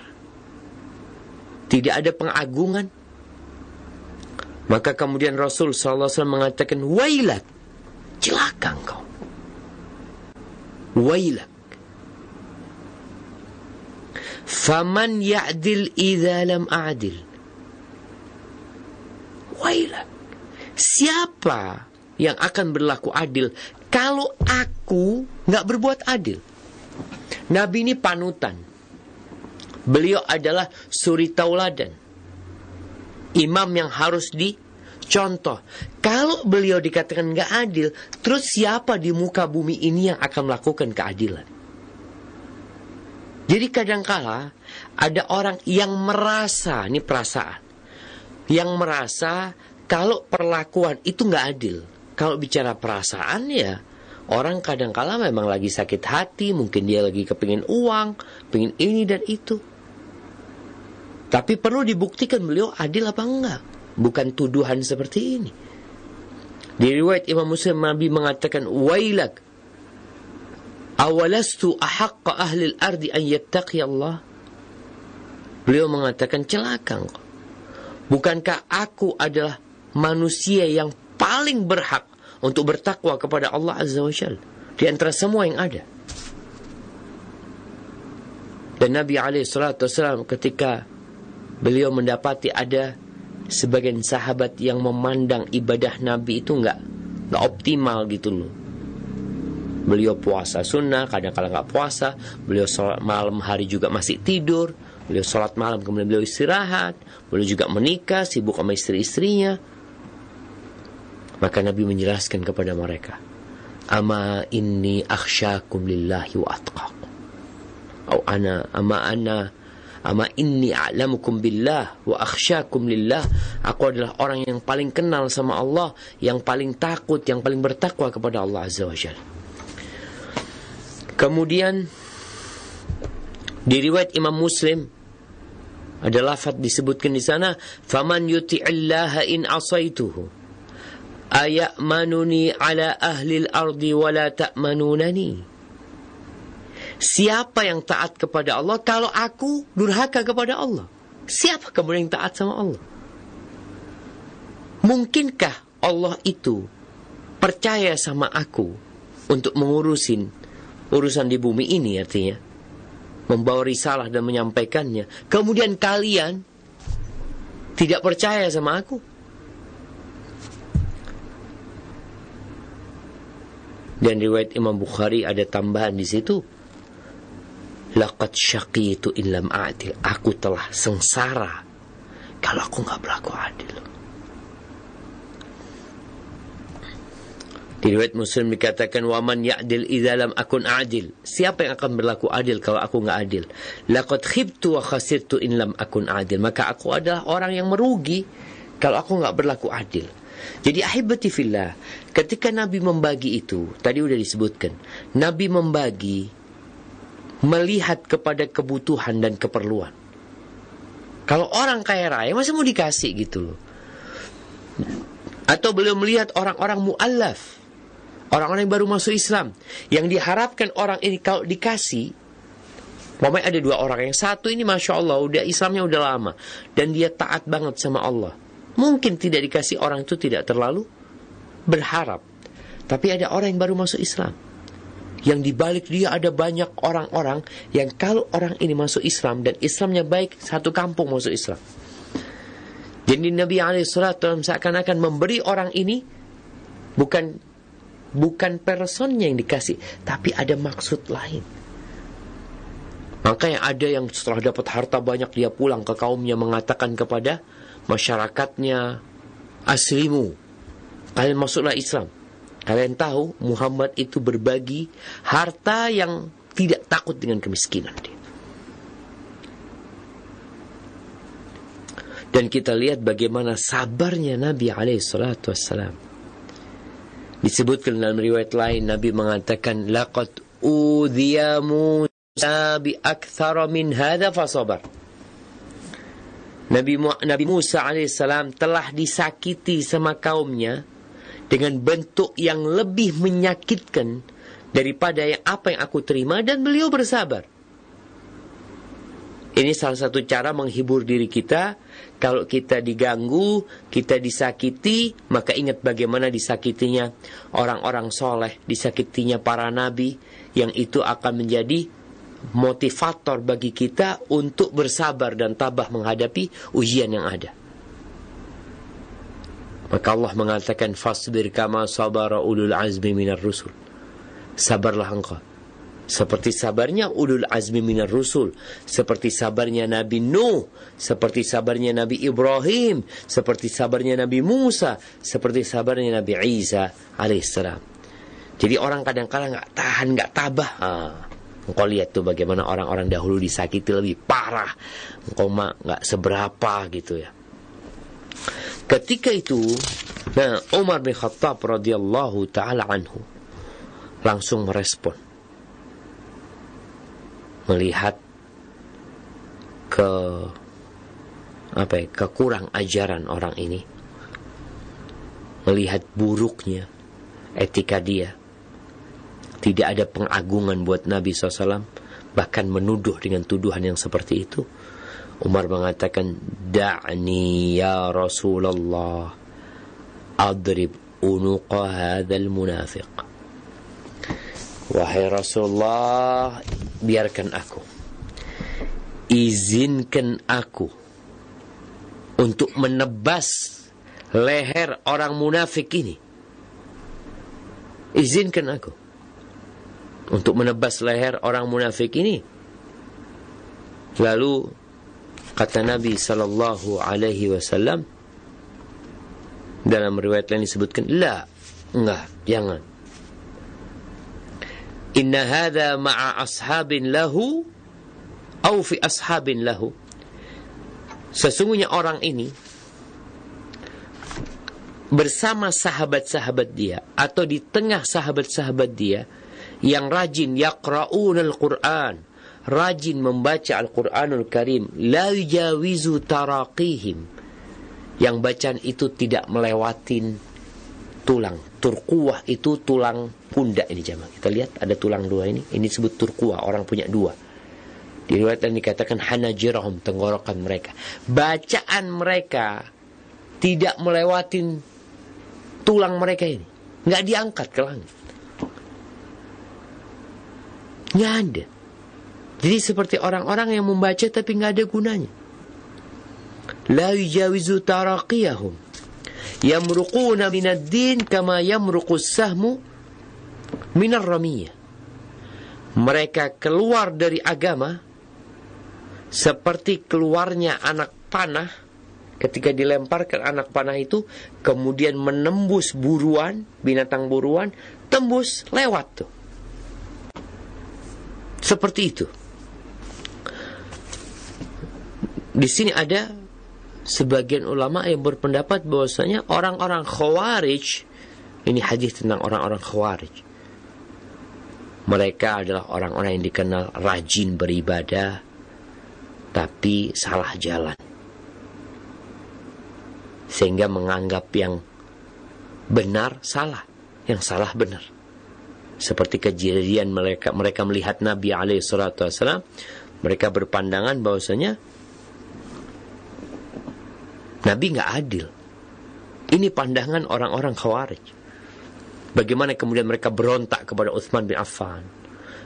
tidak ada pengagungan. Maka kemudian Rasul SAW mengatakan, Wailak, celaka engkau. Wailak. Faman ya'dil idha lam a'dil. Wailak. Siapa yang akan berlaku adil kalau aku nggak berbuat adil? Nabi ini panutan. Beliau adalah suri tauladan. Imam yang harus dicontoh. Kalau beliau dikatakan nggak adil, terus siapa di muka bumi ini yang akan melakukan keadilan? Jadi kadangkala ada orang yang merasa, ini perasaan, yang merasa kalau perlakuan itu nggak adil. Kalau bicara perasaan ya, orang kadangkala memang lagi sakit hati, mungkin dia lagi kepingin uang, pingin ini dan itu. Tapi perlu dibuktikan beliau adil apa enggak. Bukan tuduhan seperti ini. Di riwayat Imam Muslim Nabi mengatakan, Wailak, awalastu ahaqqa ahli al-ardi an yattaqi Allah. Beliau mengatakan, celaka Bukankah aku adalah manusia yang paling berhak untuk bertakwa kepada Allah Azza wa Jal. Di antara semua yang ada. Dan Nabi SAW ketika beliau mendapati ada sebagian sahabat yang memandang ibadah Nabi itu nggak nggak optimal gitu loh. Beliau puasa sunnah, kadang-kadang nggak puasa. Beliau sholat malam hari juga masih tidur. Beliau sholat malam kemudian beliau istirahat. Beliau juga menikah, sibuk sama istri-istrinya. Maka Nabi menjelaskan kepada mereka, Ama inni akhsyakum lillahi wa atqakum. Au ana ama ana Ama inni a'lamukum billah wa akhsyakum lillah. Aku adalah orang yang paling kenal sama Allah, yang paling takut, yang paling bertakwa kepada Allah Azza wa Jalla. Kemudian di riwayat Imam Muslim ada lafaz disebutkan di sana, "Faman yuti'illaha in asaituhu." Aya'manuni ala ahli al-ardi wa la ta'manunani. Siapa yang taat kepada Allah kalau aku durhaka kepada Allah? Siapa kemudian yang taat sama Allah? Mungkinkah Allah itu percaya sama aku untuk mengurusin urusan di bumi ini artinya? membawa risalah dan menyampaikannya. Kemudian kalian tidak percaya sama aku. Dan riwayat Imam Bukhari ada tambahan di situ. Laqad syaqitu illam adil. Aku telah sengsara kalau aku nggak berlaku adil. Di riwayat Muslim dikatakan waman ya'dil idza lam akun adil. Siapa yang akan berlaku adil kalau aku nggak adil? Laqad khibtu wa khasirtu in lam akun adil. Maka aku adalah orang yang merugi kalau aku nggak berlaku adil. Jadi ahibati fillah, ketika Nabi membagi itu, tadi udah disebutkan, Nabi membagi melihat kepada kebutuhan dan keperluan. Kalau orang kaya raya masa mau dikasih gitu loh. Atau beliau melihat orang-orang mu'allaf Orang-orang yang baru masuk Islam. Yang diharapkan orang ini kalau dikasih, Pokoknya ada dua orang. Yang satu ini Masya Allah, udah Islamnya udah lama. Dan dia taat banget sama Allah. Mungkin tidak dikasih orang itu tidak terlalu berharap. Tapi ada orang yang baru masuk Islam. Yang dibalik dia ada banyak orang-orang yang kalau orang ini masuk Islam dan Islamnya baik, satu kampung masuk Islam. Jadi Nabi SAW seakan-akan memberi orang ini bukan bukan personnya yang dikasih, tapi ada maksud lain. Maka yang ada yang setelah dapat harta banyak dia pulang ke kaumnya mengatakan kepada masyarakatnya aslimu. Kalian masuklah Islam. Kalian tahu Muhammad itu berbagi harta yang tidak takut dengan kemiskinan Dan kita lihat bagaimana sabarnya Nabi alaihi salatu Disebutkan dalam riwayat lain Nabi mengatakan laqad udhiya Musa bi akthara min hadha fasabar. Nabi Nabi Musa alaihissalam telah disakiti sama kaumnya dengan bentuk yang lebih menyakitkan daripada yang apa yang aku terima dan beliau bersabar. Ini salah satu cara menghibur diri kita kalau kita diganggu, kita disakiti, maka ingat bagaimana disakitinya orang-orang soleh, disakitinya para nabi, yang itu akan menjadi motivator bagi kita untuk bersabar dan tabah menghadapi ujian yang ada. Maka Allah mengatakan fasbir kama sabara ulul azmi minar rusul. Sabarlah engkau seperti sabarnya ulul azmi minar rusul, seperti sabarnya Nabi Nuh, seperti sabarnya Nabi Ibrahim, seperti sabarnya Nabi Musa, seperti sabarnya Nabi Isa alaihissalam. Jadi orang kadang-kadang nggak tahan, nggak tabah. Ah, engkau lihat tuh bagaimana orang-orang dahulu disakiti lebih parah. Engkau mah nggak seberapa gitu ya. Ketika itu, nah Umar bin Khattab radhiyallahu taala anhu langsung merespon melihat ke apa ya, kekurang ajaran orang ini. Melihat buruknya etika dia. Tidak ada pengagungan buat Nabi SAW bahkan menuduh dengan tuduhan yang seperti itu. Umar mengatakan da'ni ya Rasulullah adrib unuqa hadzal munafiq wahai Rasulullah biarkan aku. Izinkan aku untuk menebas leher orang munafik ini. Izinkan aku untuk menebas leher orang munafik ini. Lalu kata Nabi sallallahu alaihi wasallam dalam riwayat lain disebutkan, "La, enggak, jangan." Inna hadha ma'a ashabin lahu au fi ashabin lahu. Sesungguhnya orang ini bersama sahabat-sahabat dia atau di tengah sahabat-sahabat dia yang rajin yaqra'un al-Qur'an rajin membaca Al-Qur'anul Karim la yujawizu taraqihim. Yang bacaan itu tidak melewatin tulang turkuah itu tulang pundak ini jamaah kita lihat ada tulang dua ini ini disebut turkuah orang punya dua di riwayat dikatakan hanajirahum tenggorokan mereka bacaan mereka tidak melewatin tulang mereka ini. Nggak diangkat ke langit. Nggak ada. Jadi seperti orang-orang yang membaca tapi nggak ada gunanya. La yujawizu taraqiyahum. Yamruquna minad din kama yamruqus sahmu minar ramiyah. Mereka keluar dari agama seperti keluarnya anak panah. Ketika dilemparkan anak panah itu kemudian menembus buruan binatang buruan tembus lewat tuh. Seperti itu. Di sini ada sebagian ulama yang berpendapat bahwasanya orang-orang khawarij ini hadis tentang orang-orang khawarij mereka adalah orang-orang yang dikenal rajin beribadah tapi salah jalan sehingga menganggap yang benar salah, yang salah benar. Seperti kejadian mereka mereka melihat Nabi alaihi mereka berpandangan bahwasanya Nabi nggak adil. Ini pandangan orang-orang Khawarij. Bagaimana kemudian mereka berontak kepada Utsman bin Affan?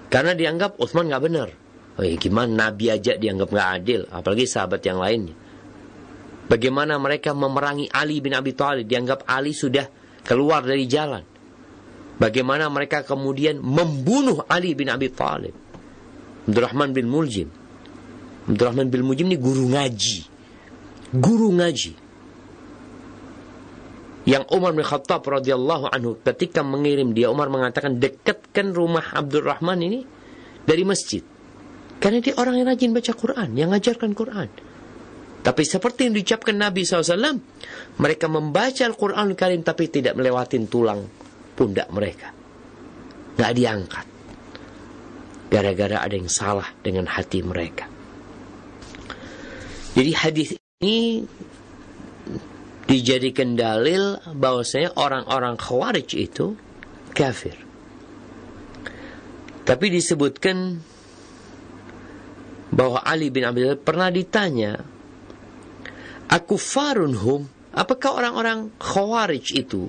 Karena dianggap Utsman nggak benar. Oh, ya gimana Nabi aja dianggap nggak adil, apalagi sahabat yang lainnya. Bagaimana mereka memerangi Ali bin Abi Thalib dianggap Ali sudah keluar dari jalan. Bagaimana mereka kemudian membunuh Ali bin Abi Thalib. Abdurrahman bin Muljim. Abdurrahman bin Muljim ini guru ngaji. Guru ngaji. Yang Umar bin Khattab radhiyallahu anhu ketika mengirim dia Umar mengatakan dekatkan rumah Abdurrahman ini dari masjid. Karena dia orang yang rajin baca Quran, yang ngajarkan Quran. Tapi seperti yang diucapkan Nabi SAW, mereka membaca Al-Quran Karim tapi tidak melewati tulang pundak mereka. Gak diangkat. Gara-gara ada yang salah dengan hati mereka. Jadi hadis ini dijadikan dalil bahwasanya orang-orang khawarij itu kafir. Tapi disebutkan bahwa Ali bin Abi Thalib pernah ditanya Akufarun hum, apakah orang-orang khawarij itu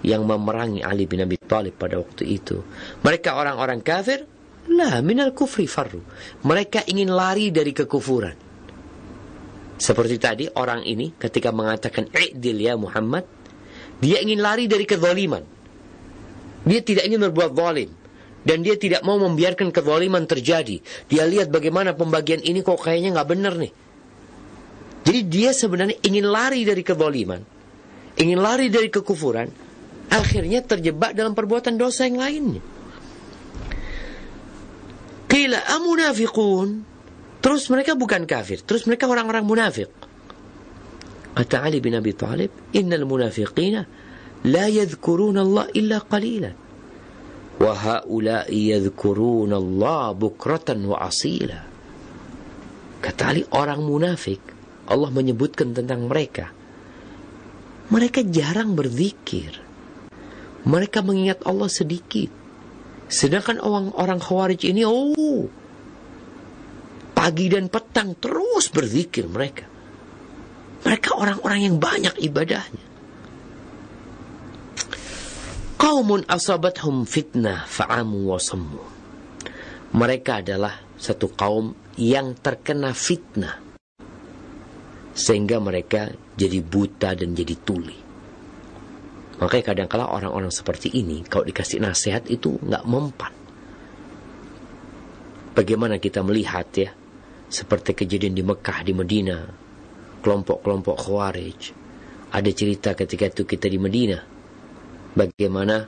yang memerangi Ali bin Abi Thalib pada waktu itu? Mereka orang-orang kafir? La minal kufri farru. Mereka ingin lari dari kekufuran. Seperti tadi orang ini ketika mengatakan i'dil ya Muhammad, dia ingin lari dari kezaliman. Dia tidak ingin berbuat zalim dan dia tidak mau membiarkan kezaliman terjadi. Dia lihat bagaimana pembagian ini kok kayaknya nggak benar nih. Jadi dia sebenarnya ingin lari dari kezaliman, ingin lari dari kekufuran, akhirnya terjebak dalam perbuatan dosa yang lainnya. Qila amunafiqun. Terus mereka bukan kafir, terus mereka orang-orang munafik. Kata Ali bin Abi Thalib, "Innal munafiqina la yadhkuruna Allah illa qalilan." Wa haula'i yadhkuruna Allah bukratan wa asila. Kata Ali, orang munafik Allah menyebutkan tentang mereka. Mereka jarang berzikir. Mereka mengingat Allah sedikit. Sedangkan orang-orang khawarij ini, oh, pagi dan petang terus berzikir mereka. Mereka orang-orang yang banyak ibadahnya. Qaumun asabathum fitnah fa'amu wasammu. Mereka adalah satu kaum yang terkena fitnah sehingga mereka jadi buta dan jadi tuli. Makanya kadang-kala orang-orang seperti ini kalau dikasih nasihat itu nggak mempan. Bagaimana kita melihat ya, seperti kejadian di Mekah, di Medina, kelompok-kelompok Khawarij. Ada cerita ketika itu kita di Medina, bagaimana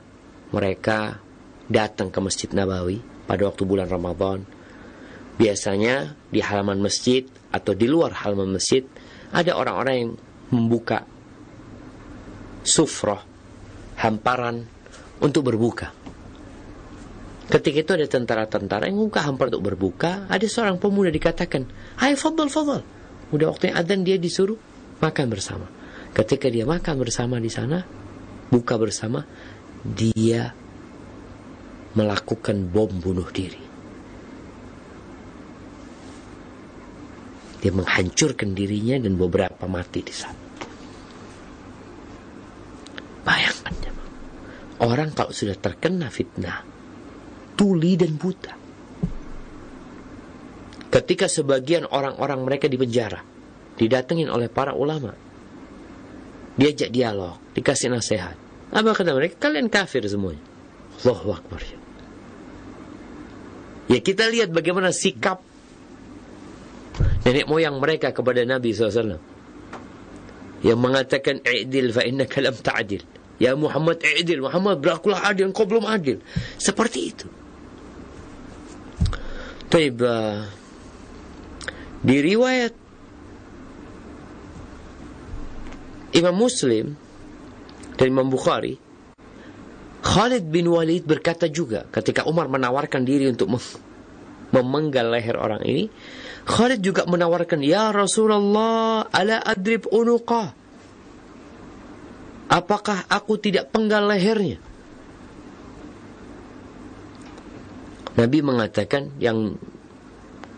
mereka datang ke Masjid Nabawi pada waktu bulan Ramadan. Biasanya di halaman masjid atau di luar halaman masjid ada orang-orang yang membuka sufroh, hamparan untuk berbuka. Ketika itu ada tentara-tentara yang membuka hamparan untuk berbuka, ada seorang pemuda dikatakan, Hai fadl, fadl. Udah waktunya adzan dia disuruh makan bersama. Ketika dia makan bersama di sana, buka bersama, dia melakukan bom bunuh diri. Dia menghancurkan dirinya dan beberapa mati di sana. Bayangkan Orang kalau sudah terkena fitnah, tuli dan buta. Ketika sebagian orang-orang mereka di penjara, didatengin oleh para ulama, diajak dialog, dikasih nasihat. Apa kata mereka? Kalian kafir semuanya. Allahu Akbar. Ya kita lihat bagaimana sikap nenek moyang mereka kepada Nabi SAW yang mengatakan i'dil fa innaka lam ta'dil ya Muhammad i'dil Muhammad berakulah adil engkau belum adil seperti itu Taib uh, di riwayat Imam Muslim dan Imam Bukhari Khalid bin Walid berkata juga ketika Umar menawarkan diri untuk memenggal leher orang ini Khalid juga menawarkan, Ya Rasulullah, ala adrib unuqah. Apakah aku tidak penggal lehernya? Nabi mengatakan yang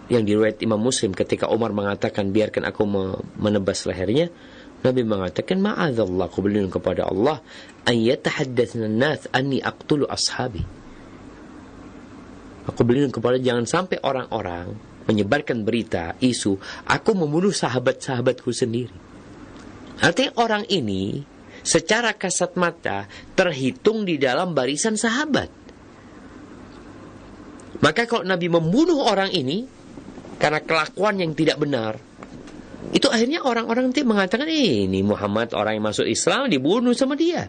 yang diriwayat Imam Muslim ketika Umar mengatakan biarkan aku menebas lehernya, Nabi mengatakan ma'adzallah aku berlindung kepada Allah an yatahaddatsna nas anni aqtulu ashabi. Aku berlindung kepada jangan sampai orang-orang menyebarkan berita, isu, aku membunuh sahabat-sahabatku sendiri. Artinya orang ini secara kasat mata terhitung di dalam barisan sahabat. Maka kalau Nabi membunuh orang ini karena kelakuan yang tidak benar, itu akhirnya orang-orang nanti mengatakan eh, ini Muhammad orang yang masuk Islam dibunuh sama dia.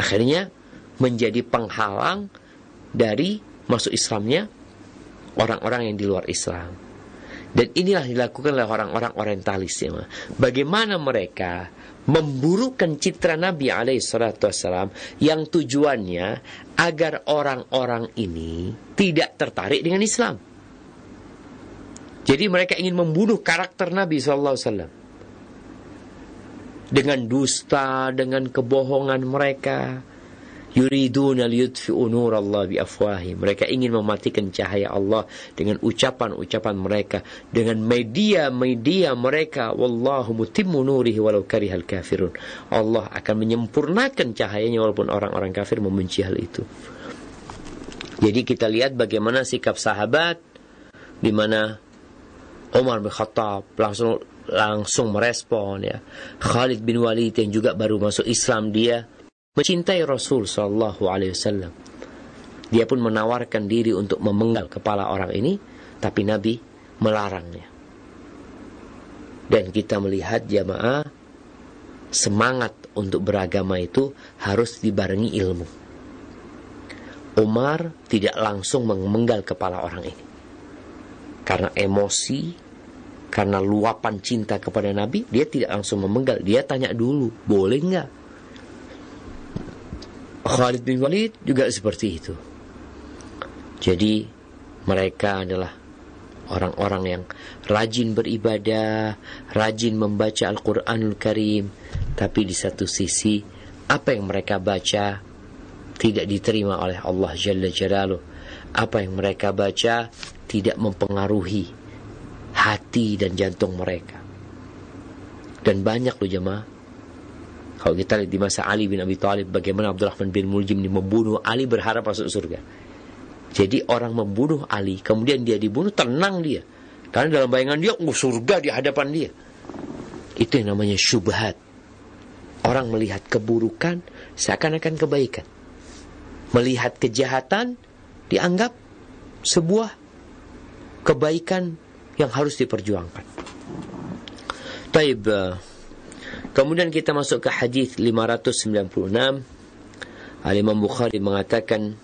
Akhirnya menjadi penghalang dari masuk Islamnya orang-orang yang di luar Islam. Dan inilah dilakukan oleh orang-orang orientalis ya. Bagaimana mereka memburukan citra Nabi alaihissalam yang tujuannya agar orang-orang ini tidak tertarik dengan Islam. Jadi mereka ingin membunuh karakter Nabi SAW. Dengan dusta, dengan kebohongan mereka, yuriduna liyudfi'u Allah bi afwahi. Mereka ingin mematikan cahaya Allah dengan ucapan-ucapan mereka, dengan media-media mereka. Wallahu mutimmu nurihi walau karihal kafirun. Allah akan menyempurnakan cahayanya walaupun orang-orang kafir membenci hal itu. Jadi kita lihat bagaimana sikap sahabat di mana Umar bin Khattab langsung langsung merespon ya. Khalid bin Walid yang juga baru masuk Islam dia mencintai Rasul Shallallahu Alaihi Wasallam. Dia pun menawarkan diri untuk memenggal kepala orang ini, tapi Nabi melarangnya. Dan kita melihat jamaah semangat untuk beragama itu harus dibarengi ilmu. Umar tidak langsung memenggal kepala orang ini. Karena emosi, karena luapan cinta kepada Nabi, dia tidak langsung memenggal. Dia tanya dulu, boleh nggak? Khalid bin Walid juga seperti itu. Jadi mereka adalah orang-orang yang rajin beribadah, rajin membaca Al-Quranul Karim, tapi di satu sisi apa yang mereka baca tidak diterima oleh Allah Jalla Jalaluh. Apa yang mereka baca tidak mempengaruhi hati dan jantung mereka. Dan banyak loh jemaah kalau kita lihat di masa Ali bin Abi Thalib bagaimana Abdurrahman bin Muljim membunuh Ali berharap masuk surga. Jadi orang membunuh Ali, kemudian dia dibunuh, tenang dia. Karena dalam bayangan dia, oh, surga di hadapan dia. Itu yang namanya syubhat. Orang melihat keburukan seakan-akan kebaikan. Melihat kejahatan dianggap sebuah kebaikan yang harus diperjuangkan. Taib, uh, Kemudian kita masuk ke hadis 596. Al Imam Bukhari mengatakan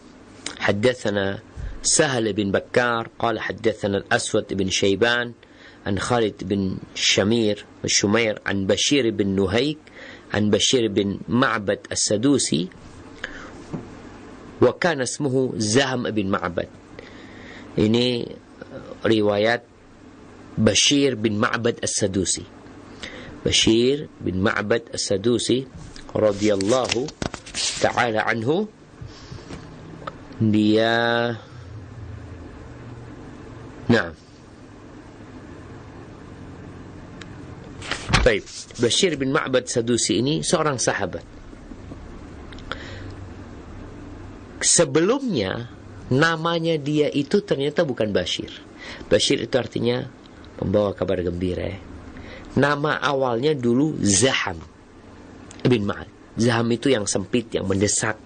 haddatsana Sahal bin Bakkar, qala haddatsana Al-Aswad bin Syaiban an Khalid bin Shamir Shumair an Bashir bin Nuhaik an Bashir bin Ma'bad As-Sadusi wa kana ismuhu Zaham bin Ma'bad. Ini riwayat Bashir bin Ma'bad As-Sadusi. Bashir bin Ma'bad As-Sadusi radhiyallahu taala anhu dia Nah Baik, Bashir bin Ma'bad Sadusi ini seorang sahabat. Sebelumnya namanya dia itu ternyata bukan Bashir. Bashir itu artinya pembawa kabar gembira. Ya. Nama awalnya dulu Zaham bin Ma'ad. Zaham itu yang sempit, yang mendesak.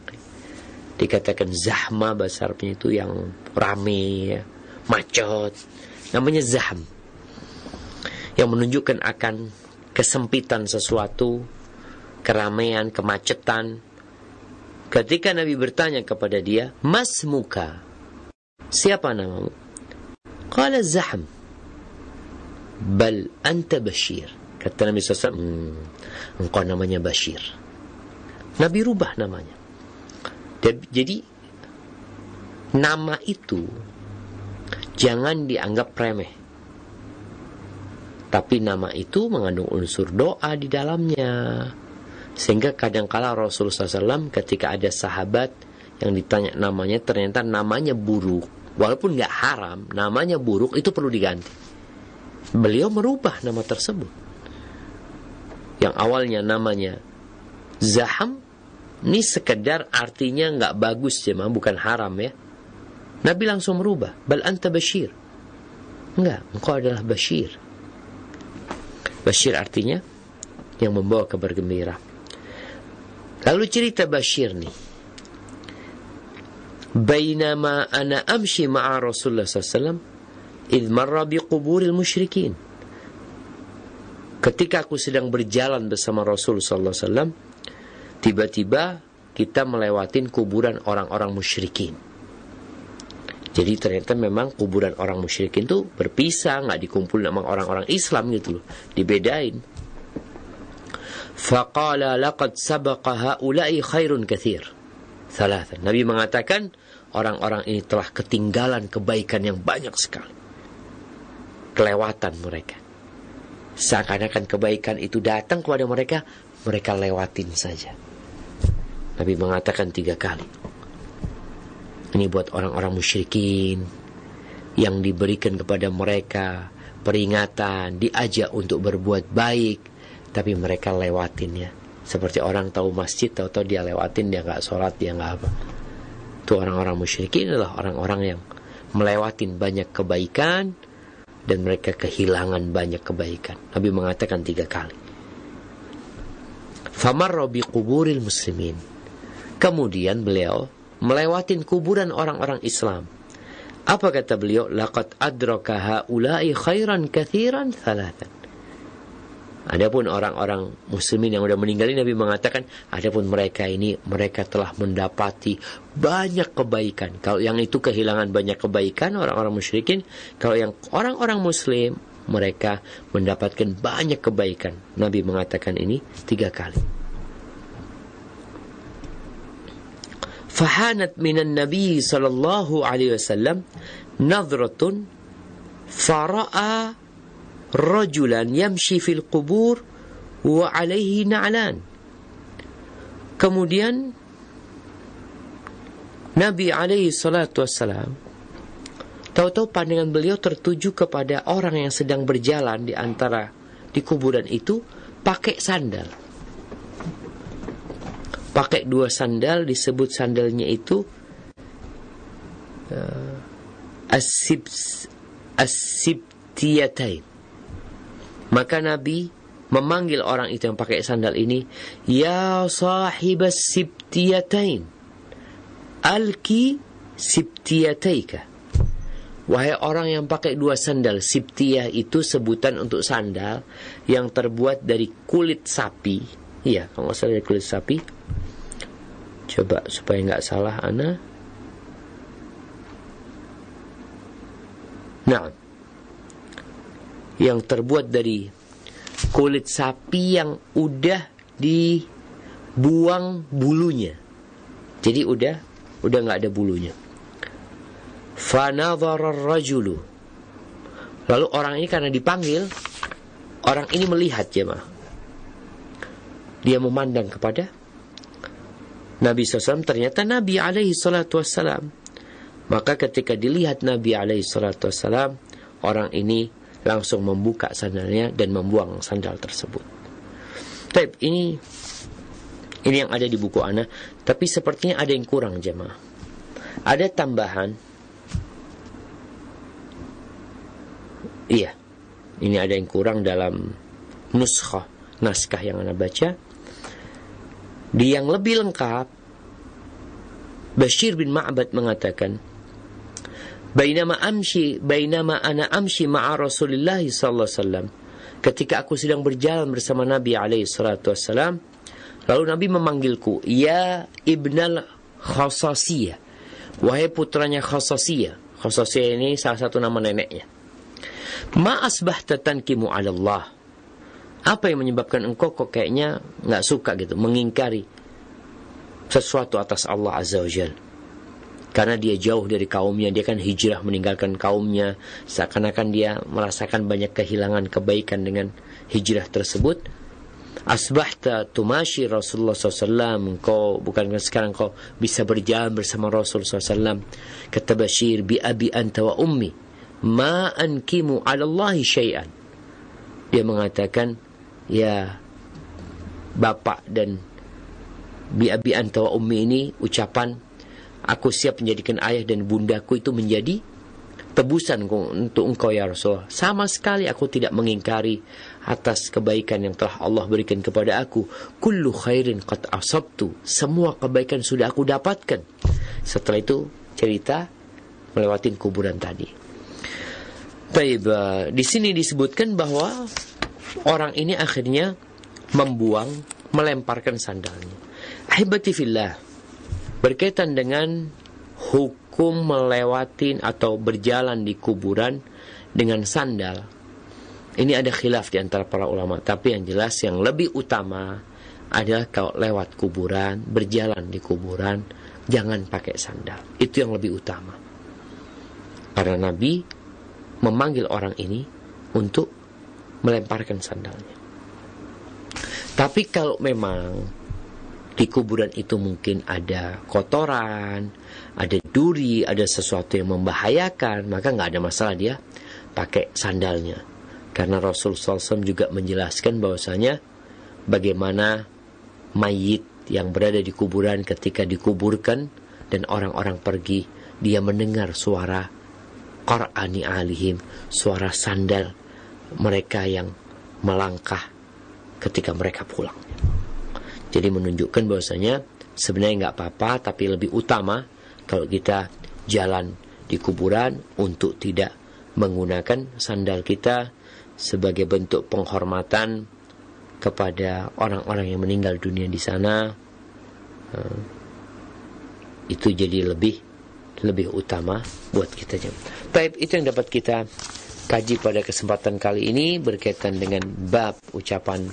Dikatakan Zahma bahasa Arabnya itu yang rame, ya, macet. Namanya Zaham. Yang menunjukkan akan kesempitan sesuatu, keramaian, kemacetan. Ketika Nabi bertanya kepada dia, Mas muka, siapa namamu? Qala Zahm. Bal anta Bashir. Kata Nabi SAW, hmm, engkau namanya Bashir. Nabi rubah namanya. Jadi, nama itu jangan dianggap remeh. Tapi nama itu mengandung unsur doa di dalamnya. Sehingga kadangkala Rasulullah SAW ketika ada sahabat yang ditanya namanya ternyata namanya buruk. Walaupun nggak haram, namanya buruk itu perlu diganti. Beliau merubah nama tersebut. Yang awalnya namanya Zaham, ini sekedar artinya nggak bagus cuma bukan haram ya. Nabi langsung merubah. Bal anta Bashir. Enggak, engkau adalah Bashir. Bashir artinya yang membawa kabar gembira. Lalu cerita Bashir nih. Bainama ana amshi ma'a Rasulullah SAW idh marra musyrikin. Ketika aku sedang berjalan bersama Rasul SAW, tiba-tiba kita melewatin kuburan orang-orang musyrikin. Jadi ternyata memang kuburan orang musyrikin itu berpisah, nggak dikumpul sama orang-orang Islam gitu loh, dibedain. Faqala laqad sabaqa haula'i khairun kathir. Thalathan. Nabi mengatakan orang-orang ini telah ketinggalan kebaikan yang banyak sekali. Kelewatan mereka. Seakan-akan kebaikan itu datang kepada mereka, mereka lewatin saja. Nabi mengatakan tiga kali. Ini buat orang-orang musyrikin yang diberikan kepada mereka peringatan, diajak untuk berbuat baik, tapi mereka lewatin ya. Seperti orang tahu masjid, tahu-tahu dia lewatin, dia nggak sholat, dia nggak apa. Itu orang-orang musyrikin adalah orang-orang yang melewatin banyak kebaikan dan mereka kehilangan banyak kebaikan. Nabi mengatakan tiga kali. Famarra bi kuburil muslimin. Kemudian beliau melewatin kuburan orang-orang Islam. Apa kata beliau? Laqad adraka haula'i khairan kathiran thalathan. Adapun orang-orang muslimin yang sudah meninggal ini Nabi mengatakan adapun mereka ini mereka telah mendapati banyak kebaikan. Kalau yang itu kehilangan banyak kebaikan orang-orang musyrikin, kalau yang orang-orang muslim mereka mendapatkan banyak kebaikan. Nabi mengatakan ini tiga kali. Fahanat minan Nabi sallallahu alaihi wasallam nadratun fara'a rajulan yamshi fil qubur wa alaihi na'lan. Kemudian Nabi alaihi salatu wassalam tahu-tahu pandangan beliau tertuju kepada orang yang sedang berjalan di antara di kuburan itu pakai sandal. Pakai dua sandal disebut sandalnya itu eh, uh, asib asibtiyatain maka Nabi memanggil orang itu yang pakai sandal ini ya sahib sibtiyatain alki sibtiyataika. Wahai orang yang pakai dua sandal, sibtiyah itu sebutan untuk sandal yang terbuat dari kulit sapi. Iya, kalau nggak salah dari kulit sapi. Coba supaya nggak salah ana. Nah, yang terbuat dari kulit sapi yang udah dibuang bulunya. Jadi udah udah nggak ada bulunya. Fanadhara rajulu. Lalu orang ini karena dipanggil, orang ini melihat jemaah. Dia memandang kepada Nabi SAW ternyata Nabi alaihi salatu wassalam. Maka ketika dilihat Nabi alaihi salatu wassalam, orang ini langsung membuka sandalnya dan membuang sandal tersebut. Tapi ini ini yang ada di buku Ana, tapi sepertinya ada yang kurang jemaah. Ada tambahan. Iya. Ini ada yang kurang dalam nuskah, naskah yang Ana baca. Di yang lebih lengkap Bashir bin Ma'bad mengatakan Bainama amshi bainama ana amshi ma'a Rasulillah sallallahu alaihi wasallam. Ketika aku sedang berjalan bersama Nabi alaihi salatu wasallam, lalu Nabi memanggilku, "Ya Ibnal Khasasiyah." Wahai putranya Khasasiyah. Khasasiyah ini salah satu nama neneknya. Ma asbahta tankimu 'ala Allah. Apa yang menyebabkan engkau kok kayaknya nggak suka gitu, mengingkari sesuatu atas Allah Azza wa Jalla? Karena dia jauh dari kaumnya, dia kan hijrah meninggalkan kaumnya, seakan-akan dia merasakan banyak kehilangan kebaikan dengan hijrah tersebut. Asbahta tumashi Rasulullah SAW Kau bukan sekarang kau bisa berjalan bersama Rasulullah SAW Kata Bashir Bi abi anta wa ummi Ma ankimu ala Allahi syai'an. Dia mengatakan Ya Bapak dan Bi abi anta wa ummi ini Ucapan Aku siap menjadikan ayah dan bundaku itu menjadi tebusan untuk engkau ya Rasulullah. Sama sekali aku tidak mengingkari atas kebaikan yang telah Allah berikan kepada aku. Kullu khairin qad asabtu. Semua kebaikan sudah aku dapatkan. Setelah itu cerita melewati kuburan tadi. Baik, uh, di sini disebutkan bahwa orang ini akhirnya membuang, melemparkan sandalnya. Ahibati fillah, berkaitan dengan hukum melewati atau berjalan di kuburan dengan sandal. Ini ada khilaf di antara para ulama, tapi yang jelas yang lebih utama adalah kalau lewat kuburan, berjalan di kuburan, jangan pakai sandal. Itu yang lebih utama. Karena Nabi memanggil orang ini untuk melemparkan sandalnya. Tapi kalau memang di kuburan itu mungkin ada kotoran, ada duri, ada sesuatu yang membahayakan, maka nggak ada masalah dia pakai sandalnya. Karena Rasul SAW juga menjelaskan bahwasanya bagaimana mayit yang berada di kuburan ketika dikuburkan dan orang-orang pergi, dia mendengar suara Qur'ani alihim, suara sandal mereka yang melangkah ketika mereka pulang. Jadi menunjukkan bahwasanya sebenarnya nggak apa-apa, tapi lebih utama kalau kita jalan di kuburan untuk tidak menggunakan sandal kita sebagai bentuk penghormatan kepada orang-orang yang meninggal dunia di sana. Eh, itu jadi lebih lebih utama buat kita. Baik, itu yang dapat kita kaji pada kesempatan kali ini berkaitan dengan bab ucapan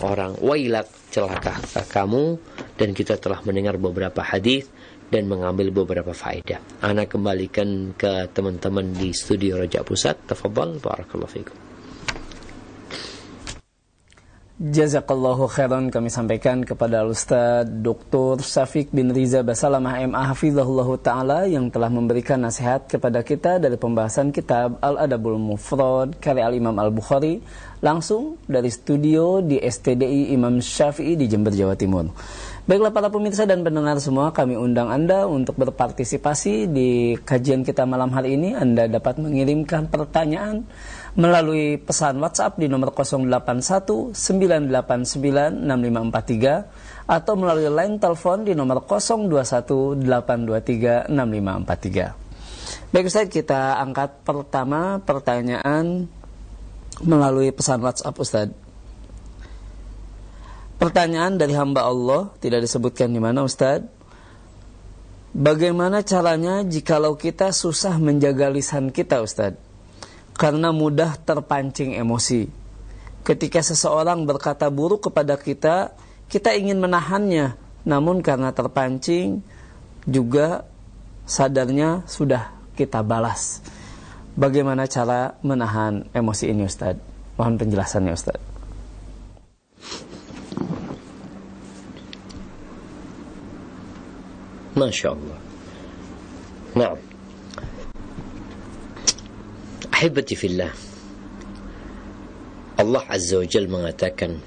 orang wailak celaka kamu dan kita telah mendengar beberapa hadis dan mengambil beberapa faedah. Ana kembalikan ke teman-teman di studio Raja Pusat. Tafadhal barakallahu fikum. Jazakallahu khairan kami sampaikan kepada Ustaz Dr. Syafiq bin Riza Basalamah MA Hafizahullah Ta'ala yang telah memberikan nasihat kepada kita dari pembahasan kitab Al-Adabul Mufrad karya Al-Imam Al-Bukhari langsung dari studio di STDI Imam Syafi'i di Jember, Jawa Timur. Baiklah para pemirsa dan pendengar semua, kami undang Anda untuk berpartisipasi di kajian kita malam hari ini. Anda dapat mengirimkan pertanyaan melalui pesan WhatsApp di nomor 081 989 6543 atau melalui line telepon di nomor 021 823 6543. Baik Ustaz, kita angkat pertama pertanyaan melalui pesan WhatsApp Ustaz. Pertanyaan dari hamba Allah tidak disebutkan di mana Ustaz. Bagaimana caranya jikalau kita susah menjaga lisan kita Ustaz? Karena mudah terpancing emosi. Ketika seseorang berkata buruk kepada kita, kita ingin menahannya, namun karena terpancing juga sadarnya sudah kita balas. Bagaimana cara menahan emosi ini Ustaz? Mohon penjelasannya Ustaz. Masya Allah. Nah. Ahibati fillah. Allah Azza wa Jal mengatakan,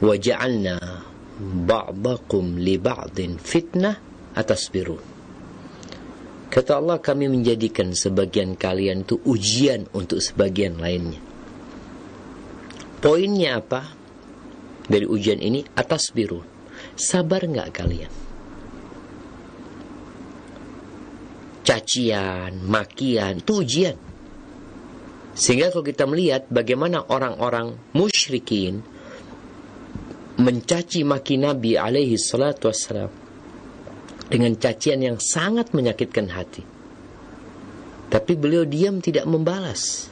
وَجَعَلْنَا بَعْضَكُمْ لِبَعْضٍ فِتْنَةً أَتَصْبِرُونَ Kata Allah kami menjadikan sebagian kalian itu ujian untuk sebagian lainnya. Poinnya apa? Dari ujian ini atas biru. Sabar nggak kalian? Cacian, makian, itu ujian. Sehingga kalau kita melihat bagaimana orang-orang musyrikin mencaci maki Nabi alaihi salatu wassalam dengan cacian yang sangat menyakitkan hati. Tapi beliau diam tidak membalas.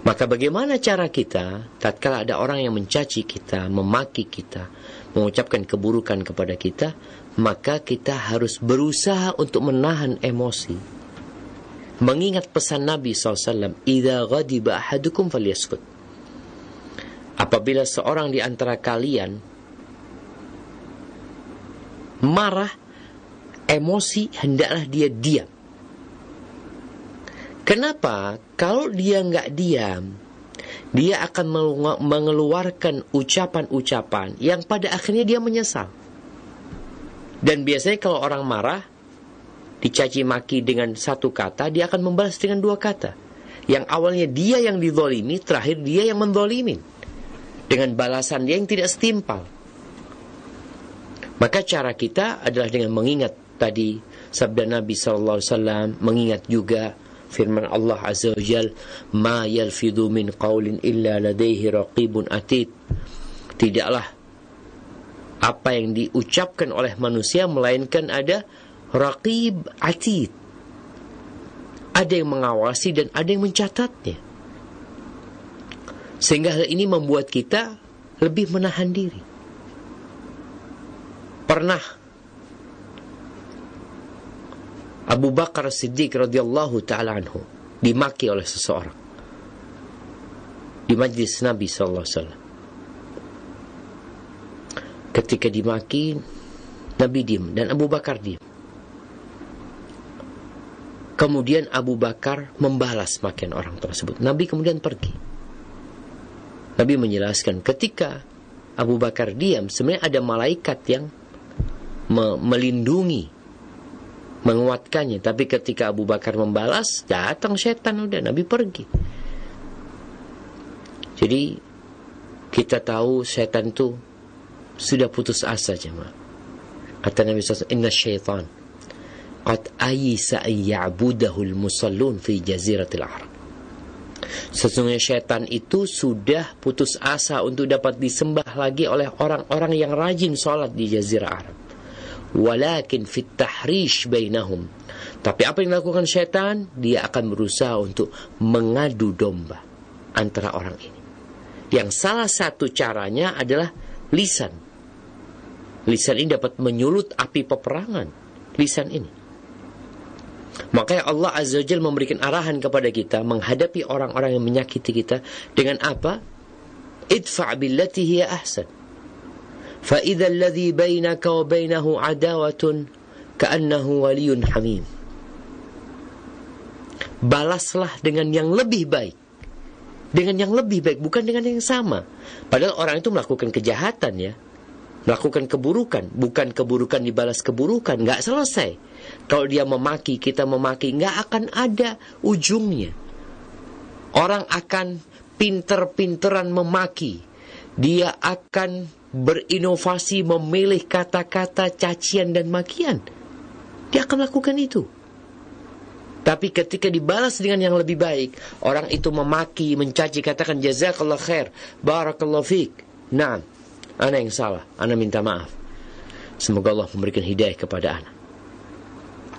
Maka bagaimana cara kita tatkala ada orang yang mencaci kita, memaki kita, mengucapkan keburukan kepada kita, maka kita harus berusaha untuk menahan emosi. Mengingat pesan Nabi SAW, "Idza ghadiba ahadukum falyaskut." Apabila seorang di antara kalian marah, emosi, hendaklah dia diam. Kenapa? Kalau dia nggak diam, dia akan mengeluarkan ucapan-ucapan yang pada akhirnya dia menyesal. Dan biasanya kalau orang marah, dicaci maki dengan satu kata, dia akan membalas dengan dua kata. Yang awalnya dia yang didolimi, terakhir dia yang mendolimin. Dengan balasan dia yang tidak setimpal. Maka cara kita adalah dengan mengingat tadi sabda Nabi wasallam, mengingat juga firman Allah azza wa jal, "Ma yalfidu min qaulin illa ladaihi raqibun atid." Tidaklah apa yang diucapkan oleh manusia melainkan ada raqib atid. Ada yang mengawasi dan ada yang mencatatnya. Sehingga hal ini membuat kita lebih menahan diri pernah Abu Bakar Siddiq radhiyallahu taala anhu dimaki oleh seseorang di majlis Nabi wasallam. Ketika dimaki Nabi diam dan Abu Bakar diam. Kemudian Abu Bakar membalas makian orang tersebut. Nabi kemudian pergi. Nabi menjelaskan ketika Abu Bakar diam, sebenarnya ada malaikat yang me melindungi menguatkannya tapi ketika Abu Bakar membalas datang setan udah Nabi pergi jadi kita tahu setan itu sudah putus asa jemaah kata Nabi SAW inna syaitan qad ayisa ya'budahu al-musallun fi jaziratil Arab Sesungguhnya syaitan itu sudah putus asa untuk dapat disembah lagi oleh orang-orang yang rajin sholat di jazirah Arab walakin fit tahrish bainahum. Tapi apa yang dilakukan setan? Dia akan berusaha untuk mengadu domba antara orang ini. Yang salah satu caranya adalah lisan. Lisan ini dapat menyulut api peperangan. Lisan ini. Makanya Allah Azza wa Jal memberikan arahan kepada kita menghadapi orang-orang yang menyakiti kita dengan apa? Idfa' billati hiya ahsan. Fa idza alladhi bainaka wa bainahu adawatun ka'annahu waliyun hamim. Balaslah dengan yang lebih baik. Dengan yang lebih baik, bukan dengan yang sama. Padahal orang itu melakukan kejahatan ya. Melakukan keburukan, bukan keburukan dibalas keburukan, nggak selesai kalau dia memaki kita memaki nggak akan ada ujungnya orang akan pinter-pinteran memaki dia akan berinovasi memilih kata-kata cacian dan makian. Dia akan lakukan itu. Tapi ketika dibalas dengan yang lebih baik, orang itu memaki, mencaci, katakan jazakallah khair, barakallah fiq. Nah, anak yang salah, anak minta maaf. Semoga Allah memberikan hidayah kepada anak.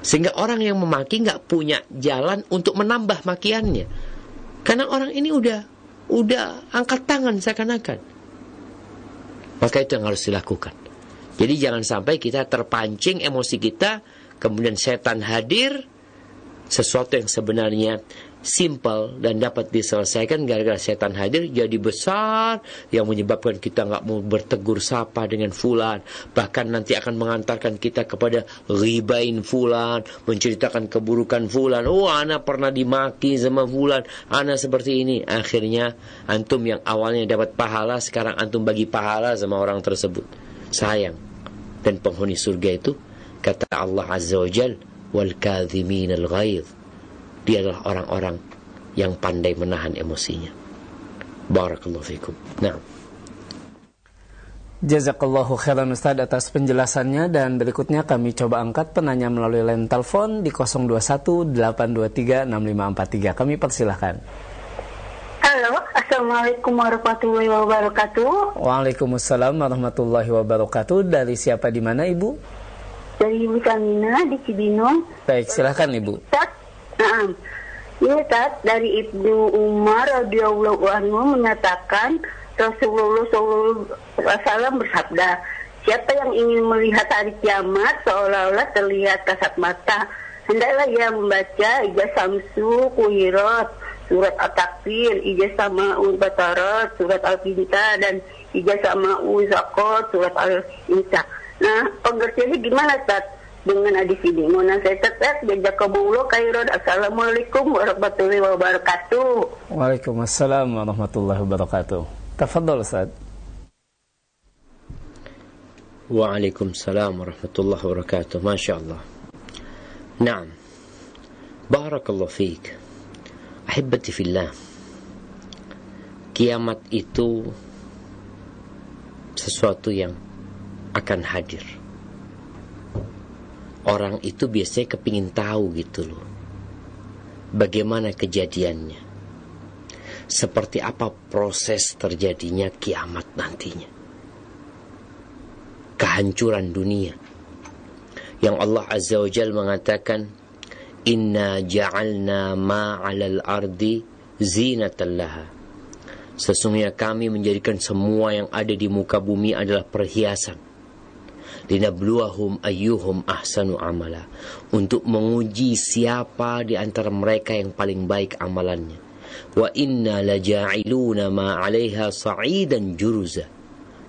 Sehingga orang yang memaki nggak punya jalan untuk menambah makiannya. Karena orang ini udah udah angkat tangan seakan-akan. Maka itu yang harus dilakukan. Jadi jangan sampai kita terpancing emosi kita, kemudian setan hadir, sesuatu yang sebenarnya simple dan dapat diselesaikan gara-gara setan hadir jadi besar yang menyebabkan kita nggak mau bertegur sapa dengan fulan. Bahkan nanti akan mengantarkan kita kepada ribain fulan menceritakan keburukan fulan. Oh ana pernah dimaki sama fulan. Ana seperti ini. Akhirnya antum yang awalnya dapat pahala sekarang antum bagi pahala sama orang tersebut. Sayang. Dan penghuni surga itu kata Allah azza wajal wal kadhimin al ghaidh dia adalah orang-orang yang pandai menahan emosinya. Barakallahu fikum. Nah. Jazakallahu khairan Ustaz atas penjelasannya dan berikutnya kami coba angkat penanya melalui line telepon di 021 823 6543. Kami persilahkan. Halo, Assalamualaikum warahmatullahi wabarakatuh. Waalaikumsalam warahmatullahi wabarakatuh. Dari siapa di mana Ibu? Dari Ibu Kamina di Cibinong. Baik, silahkan Ibu. Ustaz, Nah, ini Tat, dari Ibnu Umar radhiyallahu anhu menyatakan Rasulullah SAW bersabda, siapa yang ingin melihat hari kiamat seolah-olah terlihat kasat mata, hendaklah ia membaca ijaz samsu kuhirat, surat at-takfir, ijaz sama batarat, surat al-binta, dan ijaz sama uzakot, surat al-insa. Nah, pengertiannya gimana, Tat? Dengan hadis ini. Mohon saya tetap jazakumullah khairan. Assalamualaikum warahmatullahi wabarakatuh. Waalaikumsalam warahmatullahi wabarakatuh. Tafadhol Ustaz. Waalaikumsalam warahmatullahi wabarakatuh. Masya Allah. Naam. Barakallahu fiik. Ahibati fillah. Kiamat itu sesuatu yang akan hadir orang itu biasanya kepingin tahu gitu loh. Bagaimana kejadiannya. Seperti apa proses terjadinya kiamat nantinya. Kehancuran dunia. Yang Allah Azza wa Jal mengatakan, Inna ja'alna ma'alal ardi zinatan laha. Sesungguhnya kami menjadikan semua yang ada di muka bumi adalah perhiasan linabluwahum ayyuhum ahsanu amala. Untuk menguji siapa di antara mereka yang paling baik amalannya. Wa inna laja'iluna ma 'alaiha sa'idan juruza.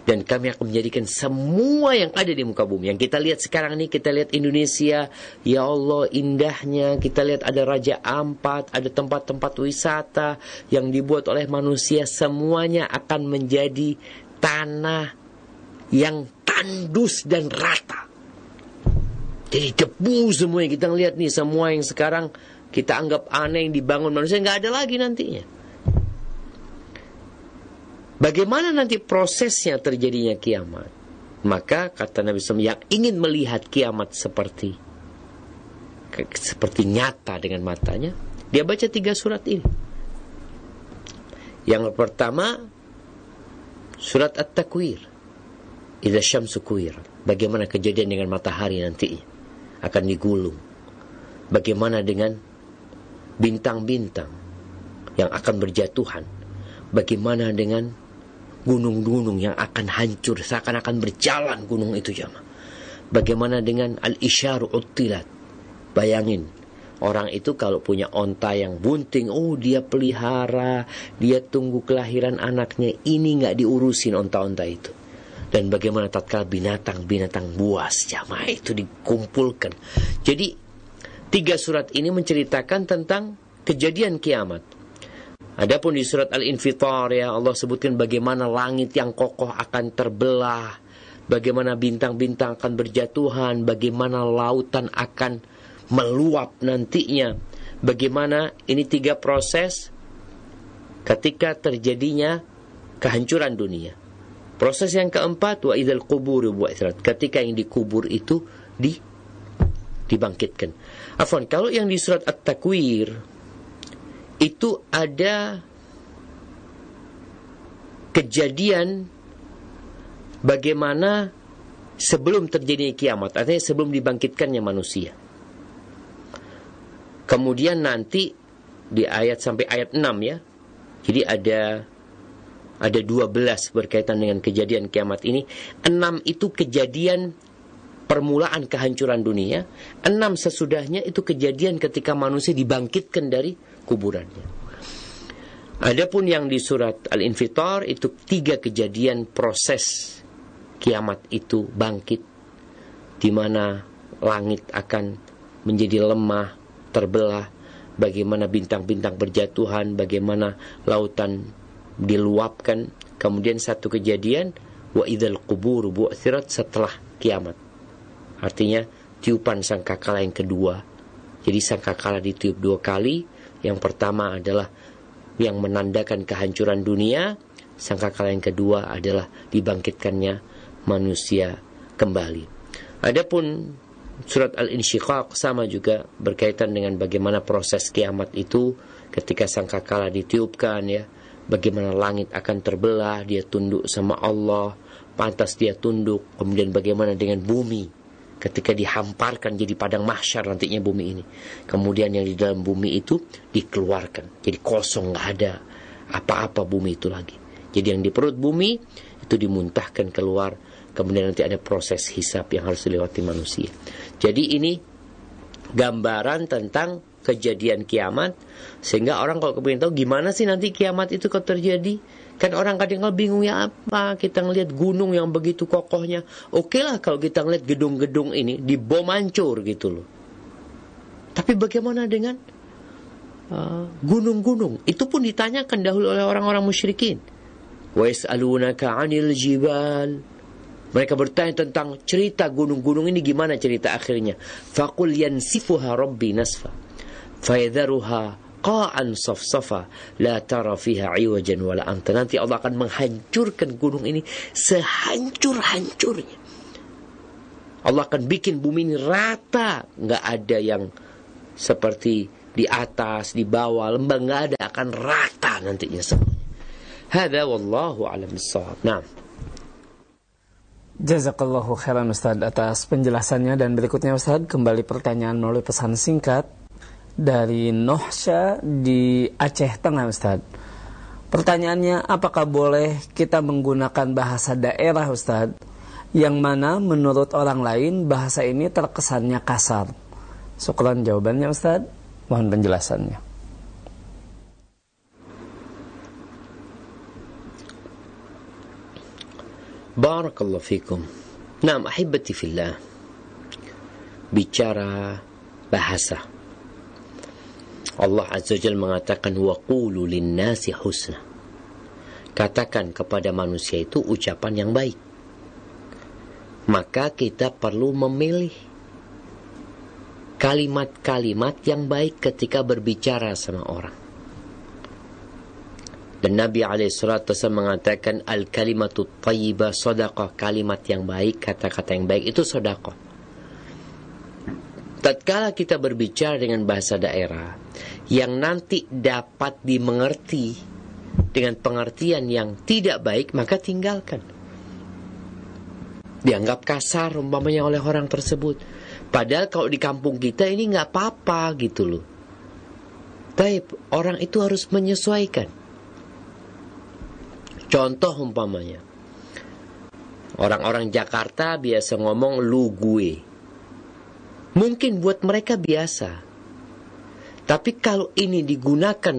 Dan kami akan menjadikan semua yang ada di muka bumi. Yang kita lihat sekarang ini kita lihat Indonesia ya Allah indahnya. Kita lihat ada Raja Ampat ada tempat-tempat wisata yang dibuat oleh manusia. Semuanya akan menjadi tanah yang tandus dan rata. Jadi debu semua yang kita lihat nih semua yang sekarang kita anggap aneh yang dibangun manusia nggak ada lagi nantinya. Bagaimana nanti prosesnya terjadinya kiamat? Maka kata Nabi SAW yang ingin melihat kiamat seperti seperti nyata dengan matanya, dia baca tiga surat ini. Yang pertama surat At-Takwir. Idza syamsu kuwirat. Bagaimana kejadian dengan matahari nanti akan digulung. Bagaimana dengan bintang-bintang yang akan berjatuhan. Bagaimana dengan gunung-gunung yang akan hancur seakan-akan berjalan gunung itu jamaah. Bagaimana dengan al-isyaru uttilat. Bayangin, orang itu kalau punya onta yang bunting, oh dia pelihara, dia tunggu kelahiran anaknya, ini nggak diurusin onta-onta itu dan bagaimana tatkala binatang-binatang buas jamaah itu dikumpulkan. Jadi tiga surat ini menceritakan tentang kejadian kiamat. Adapun di surat Al-Infitar ya Allah sebutkan bagaimana langit yang kokoh akan terbelah, bagaimana bintang-bintang akan berjatuhan, bagaimana lautan akan meluap nantinya. Bagaimana ini tiga proses ketika terjadinya kehancuran dunia. Proses yang keempat wa idzal qubur bu'ithirat. Ketika yang dikubur itu di dibangkitkan. Afwan, kalau yang di surat At-Takwir itu ada kejadian bagaimana sebelum terjadi kiamat, artinya sebelum dibangkitkannya manusia. Kemudian nanti di ayat sampai ayat 6 ya. Jadi ada ada 12 berkaitan dengan kejadian kiamat ini. 6 itu kejadian permulaan kehancuran dunia. 6 sesudahnya itu kejadian ketika manusia dibangkitkan dari kuburannya. Adapun yang di surat Al-Infitar itu tiga kejadian proses kiamat itu bangkit di mana langit akan menjadi lemah, terbelah, bagaimana bintang-bintang berjatuhan, bagaimana lautan diluapkan. Kemudian satu kejadian wa idzal qubur bu'thirat setelah kiamat. Artinya tiupan sangkakala yang kedua. Jadi sangkakala ditiup dua kali. Yang pertama adalah yang menandakan kehancuran dunia, sangkakala yang kedua adalah dibangkitkannya manusia kembali. Adapun surat Al-Insyiqaq sama juga berkaitan dengan bagaimana proses kiamat itu ketika sangkakala ditiupkan ya, bagaimana langit akan terbelah, dia tunduk sama Allah, pantas dia tunduk, kemudian bagaimana dengan bumi ketika dihamparkan jadi padang mahsyar nantinya bumi ini. Kemudian yang di dalam bumi itu dikeluarkan. Jadi kosong nggak ada apa-apa bumi itu lagi. Jadi yang di perut bumi itu dimuntahkan keluar. Kemudian nanti ada proses hisap yang harus dilewati manusia. Jadi ini gambaran tentang kejadian kiamat sehingga orang kalau kepengen tahu gimana sih nanti kiamat itu kok terjadi Kan orang kadang kadang bingung ya apa kita ngelihat gunung yang begitu kokohnya. Oke lah kalau kita ngelihat gedung-gedung ini dibom hancur gitu loh. Tapi bagaimana dengan uh, gunung-gunung? Uh, Itu pun ditanyakan dahulu oleh orang-orang musyrikin. Wa yas'alunaka 'anil jibal. Mereka bertanya tentang cerita gunung-gunung ini gimana cerita akhirnya. Faqul yansifuha rabbi nasfa. Fayadharuha qa'an safsafa. La tara fiha iwajan wala anta. Nanti Allah akan menghancurkan gunung ini sehancur-hancurnya. Allah akan bikin bumi ini rata. Nggak ada yang seperti di atas di bawah lembah. Nggak ada. Akan rata nantinya semuanya. Hada wallahu alam bissawab. Nah Jazakallahu khairan Ustaz atas penjelasannya. Dan berikutnya Ustaz kembali pertanyaan melalui pesan singkat dari Nohsya di Aceh Tengah Ustaz. Pertanyaannya, apakah boleh kita menggunakan bahasa daerah Ustaz yang mana menurut orang lain bahasa ini terkesannya kasar? Syukran jawabannya Ustaz. Mohon penjelasannya. Barakallahu fikum. Naam, ahibati fillah. Bicara bahasa Allah Azza Jal mengatakan waqulu linnasi husna. Katakan kepada manusia itu ucapan yang baik. Maka kita perlu memilih kalimat-kalimat yang baik ketika berbicara sama orang. Dan Nabi SAW mengatakan al-kalimatu tayyibah sadaqah. Kalimat yang baik, kata-kata yang baik itu sadaqah. Tatkala kita berbicara dengan bahasa daerah yang nanti dapat dimengerti dengan pengertian yang tidak baik, maka tinggalkan. Dianggap kasar umpamanya oleh orang tersebut. Padahal kalau di kampung kita ini nggak apa-apa gitu loh. Tapi orang itu harus menyesuaikan. Contoh umpamanya. Orang-orang Jakarta biasa ngomong lu gue. Mungkin buat mereka biasa. Tapi kalau ini digunakan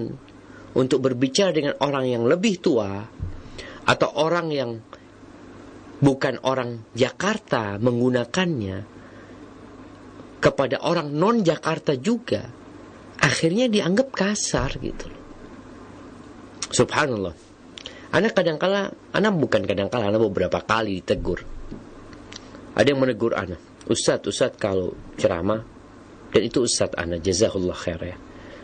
untuk berbicara dengan orang yang lebih tua atau orang yang bukan orang Jakarta menggunakannya kepada orang non Jakarta juga akhirnya dianggap kasar gitu Subhanallah. Anak kadangkala, anak bukan kadangkala, anak beberapa kali ditegur. Ada yang menegur anak Ustadz, Ustadz kalau ceramah dan itu Ustadz Ana jazahullah khair ya.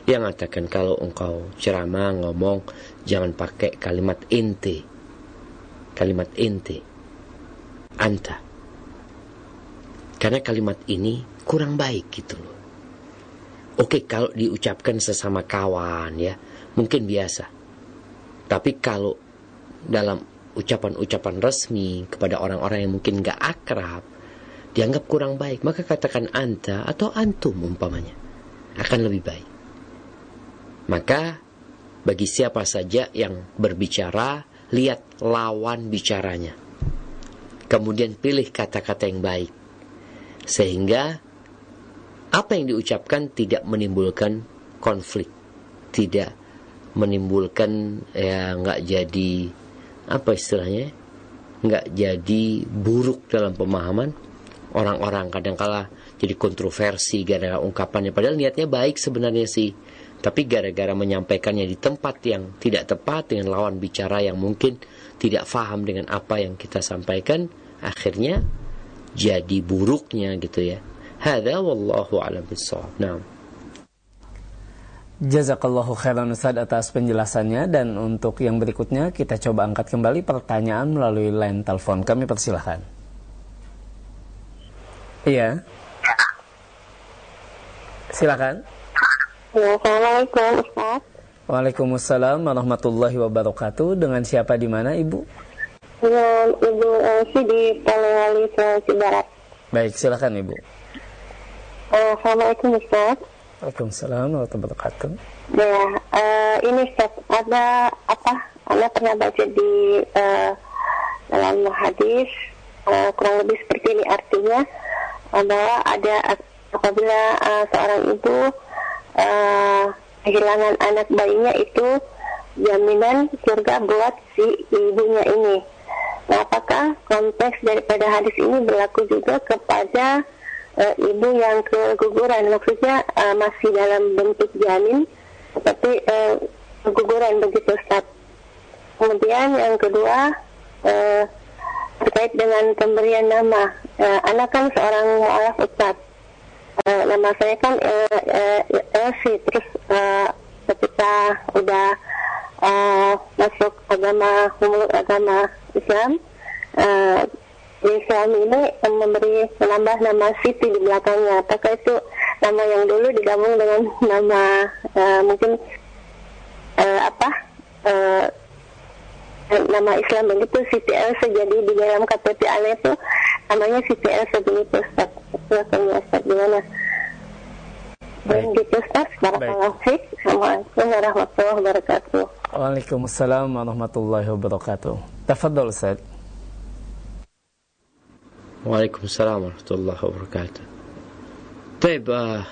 Dia mengatakan kalau engkau ceramah ngomong jangan pakai kalimat ente kalimat ente anta. Karena kalimat ini kurang baik gitu loh. Oke kalau diucapkan sesama kawan ya mungkin biasa. Tapi kalau dalam ucapan-ucapan resmi kepada orang-orang yang mungkin gak akrab dianggap kurang baik, maka katakan anta atau antum umpamanya. akan lebih baik. Maka bagi siapa saja yang berbicara, lihat lawan bicaranya. Kemudian pilih kata-kata yang baik. Sehingga apa yang diucapkan tidak menimbulkan konflik. Tidak menimbulkan ya nggak jadi apa istilahnya nggak jadi buruk dalam pemahaman orang-orang kadang-kala jadi kontroversi gara-gara ungkapannya. Padahal niatnya baik sebenarnya sih. Tapi gara-gara menyampaikannya di tempat yang tidak tepat dengan lawan bicara yang mungkin tidak faham dengan apa yang kita sampaikan akhirnya jadi buruknya gitu ya. Hadza wallahu alam bissawab. Nah Jazakallahu khairan Ustaz atas penjelasannya. Dan untuk yang berikutnya kita coba angkat kembali pertanyaan melalui line telepon. Kami persilahkan. Iya. Silakan. Assalamualaikum Ustaz. Waalaikumsalam warahmatullahi wabarakatuh. Dengan siapa di mana Ibu? Dengan Ibu Elsi di Polewali Sulawesi Barat. Baik, silakan Ibu. Assalamualaikum Ustaz. Waalaikumsalam warahmatullahi wabarakatuh. Ya, uh, ini Ustaz, ada apa? Anda pernah baca di uh, dalam hadis uh, kurang lebih seperti ini artinya bahwa ada apabila uh, seorang ibu uh, kehilangan anak bayinya itu jaminan surga buat si ibunya ini. Nah, apakah konteks daripada hadis ini berlaku juga kepada uh, ibu yang keguguran maksudnya uh, masih dalam bentuk janin seperti uh, keguguran begitu Ustaz. Kemudian yang kedua uh, terkait dengan pemberian nama. Uh, anak kan seorang mualaf Ustaz. Uh, nama saya kan uh, uh, terus uh, ketika udah uh, masuk agama umur agama Islam uh, di suami ini memberi menambah nama Siti di belakangnya. Apakah itu nama yang dulu digabung dengan nama uh, mungkin uh, apa uh, nama Islam begitu Siti Elsa jadi di dalam KTP Ale itu namanya Elsa begitu Ustaz. Silakan ya Ustaz gimana? Baik. Begitu Ustaz. Barakallahu. Assalamualaikum warahmatullahi wabarakatuh. Waalaikumsalam warahmatullahi wabarakatuh. Tafadhol Ustaz. Waalaikumsalam warahmatullahi wabarakatuh. Baik, uh,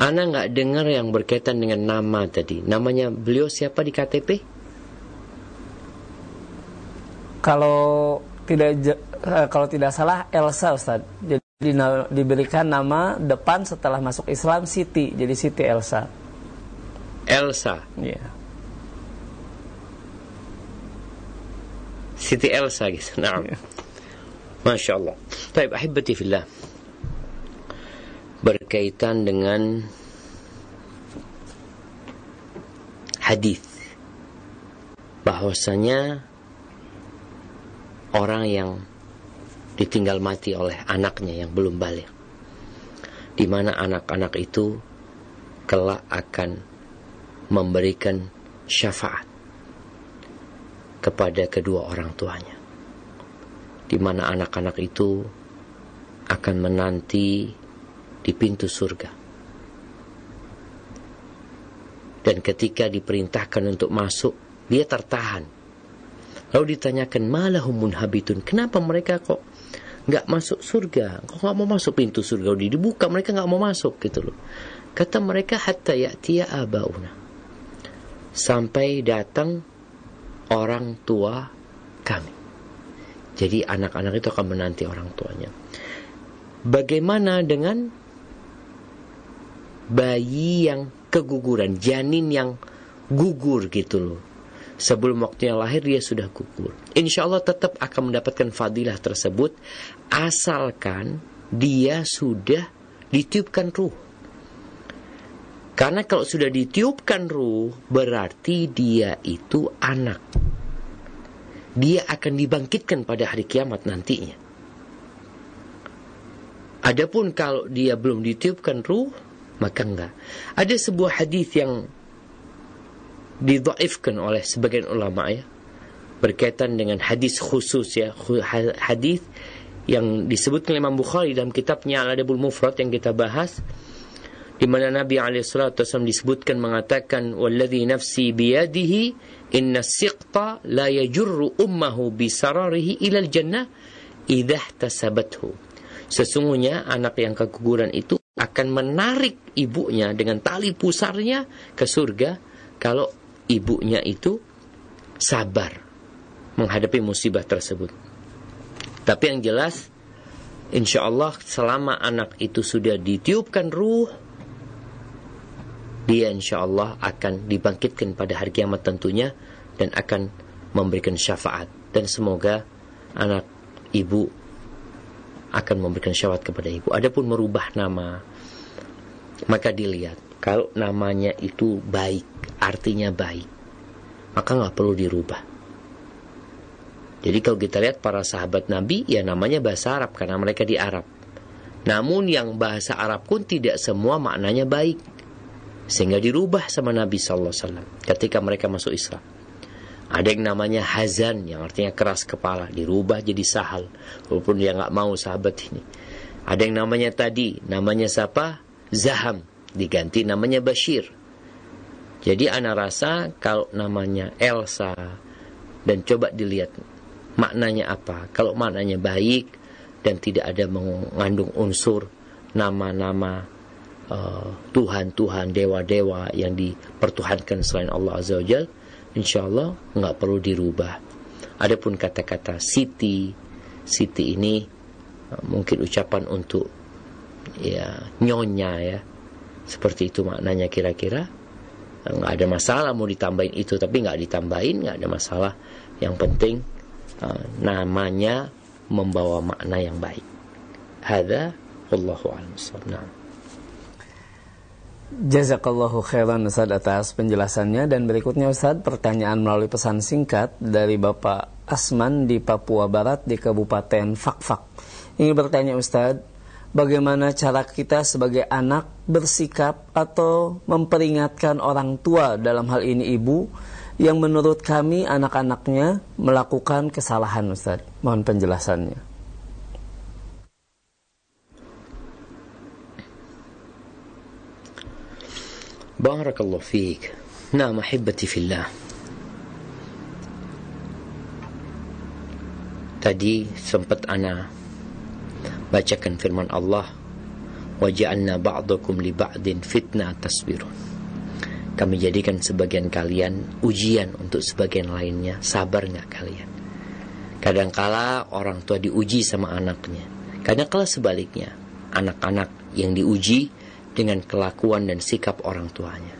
Ana nggak dengar yang berkaitan dengan nama tadi. Namanya beliau siapa di KTP? Kalau tidak eh, kalau tidak salah Elsa Ustaz. Jadi diberikan nama depan setelah masuk Islam Siti. Jadi Siti Elsa. Elsa. Iya. Siti Elsa gitu. Nah. Masya Allah. Baik, ahibati fillah. Berkaitan dengan hadis bahwasanya orang yang ditinggal mati oleh anaknya yang belum balik. Di mana anak-anak itu kelak akan memberikan syafaat kepada kedua orang tuanya. Di mana anak-anak itu akan menanti di pintu surga. Dan ketika diperintahkan untuk masuk dia tertahan lalu ditanyakan malahum munhabitun? Kenapa mereka kok nggak masuk surga? Kok nggak mau masuk pintu surga? Udah dibuka mereka nggak mau masuk gitu loh. Kata mereka hatta ya'tiya abauna. Sampai datang orang tua kami. Jadi anak-anak itu akan menanti orang tuanya. Bagaimana dengan bayi yang keguguran janin yang gugur gitu loh sebelum waktunya lahir dia sudah gugur. Insya Allah tetap akan mendapatkan fadilah tersebut asalkan dia sudah ditiupkan ruh. Karena kalau sudah ditiupkan ruh berarti dia itu anak. Dia akan dibangkitkan pada hari kiamat nantinya. Adapun kalau dia belum ditiupkan ruh, maka enggak. Ada sebuah hadis yang didhaifkan oleh sebagian ulama ya berkaitan dengan hadis khusus ya hadis yang disebutkan Imam Bukhari dalam kitabnya Al-Adabul Mufrad yang kita bahas di mana Nabi SAW disebutkan mengatakan walladhi nafsi biyadihi inna siqta la yajurru ummahu bisararihi ilal jannah idah tasabathu sesungguhnya anak yang keguguran itu akan menarik ibunya dengan tali pusarnya ke surga kalau ibunya itu sabar menghadapi musibah tersebut. Tapi yang jelas insya Allah selama anak itu sudah ditiupkan ruh dia insya Allah akan dibangkitkan pada hari kiamat tentunya dan akan memberikan syafaat. Dan semoga anak ibu akan memberikan syafaat kepada ibu. Adapun merubah nama maka dilihat kalau namanya itu baik, artinya baik, maka nggak perlu dirubah. Jadi kalau kita lihat para sahabat Nabi, ya namanya bahasa Arab karena mereka di Arab. Namun yang bahasa Arab pun tidak semua maknanya baik. Sehingga dirubah sama Nabi Sallallahu Alaihi Wasallam ketika mereka masuk Islam. Ada yang namanya hazan, yang artinya keras kepala, dirubah jadi sahal, walaupun dia nggak mau sahabat ini. Ada yang namanya tadi, namanya siapa? Zaham, diganti namanya Bashir. Jadi anak rasa kalau namanya Elsa dan coba dilihat maknanya apa. Kalau maknanya baik dan tidak ada mengandung unsur nama-nama Uh, Tuhan-Tuhan, dewa-dewa yang dipertuhankan selain Allah Azza wa Jal, insya Allah nggak perlu dirubah. Adapun kata-kata Siti, Siti ini uh, mungkin ucapan untuk ya nyonya ya, seperti itu maknanya kira-kira nggak ada masalah mau ditambahin itu tapi nggak ditambahin nggak ada masalah yang penting uh, namanya membawa makna yang baik. Hada Allahu a'lam. Nah. Jazakallahu khairan Ustaz atas penjelasannya dan berikutnya Ustaz pertanyaan melalui pesan singkat dari Bapak Asman di Papua Barat di Kabupaten Fakfak. Ini bertanya Ustaz, bagaimana cara kita sebagai anak bersikap atau memperingatkan orang tua dalam hal ini ibu yang menurut kami anak-anaknya melakukan kesalahan Ustaz. Mohon penjelasannya. Barakallahu fiik. Naam ahibati fillah. Tadi sempat anak bacakan firman Allah waja'alna ba'dakum li ba'din fitnah tasbirun. Kami jadikan sebagian kalian ujian untuk sebagian lainnya. Sabar nggak kalian? Kadangkala orang tua diuji sama anaknya. Kadangkala sebaliknya, anak-anak yang diuji dengan kelakuan dan sikap orang tuanya.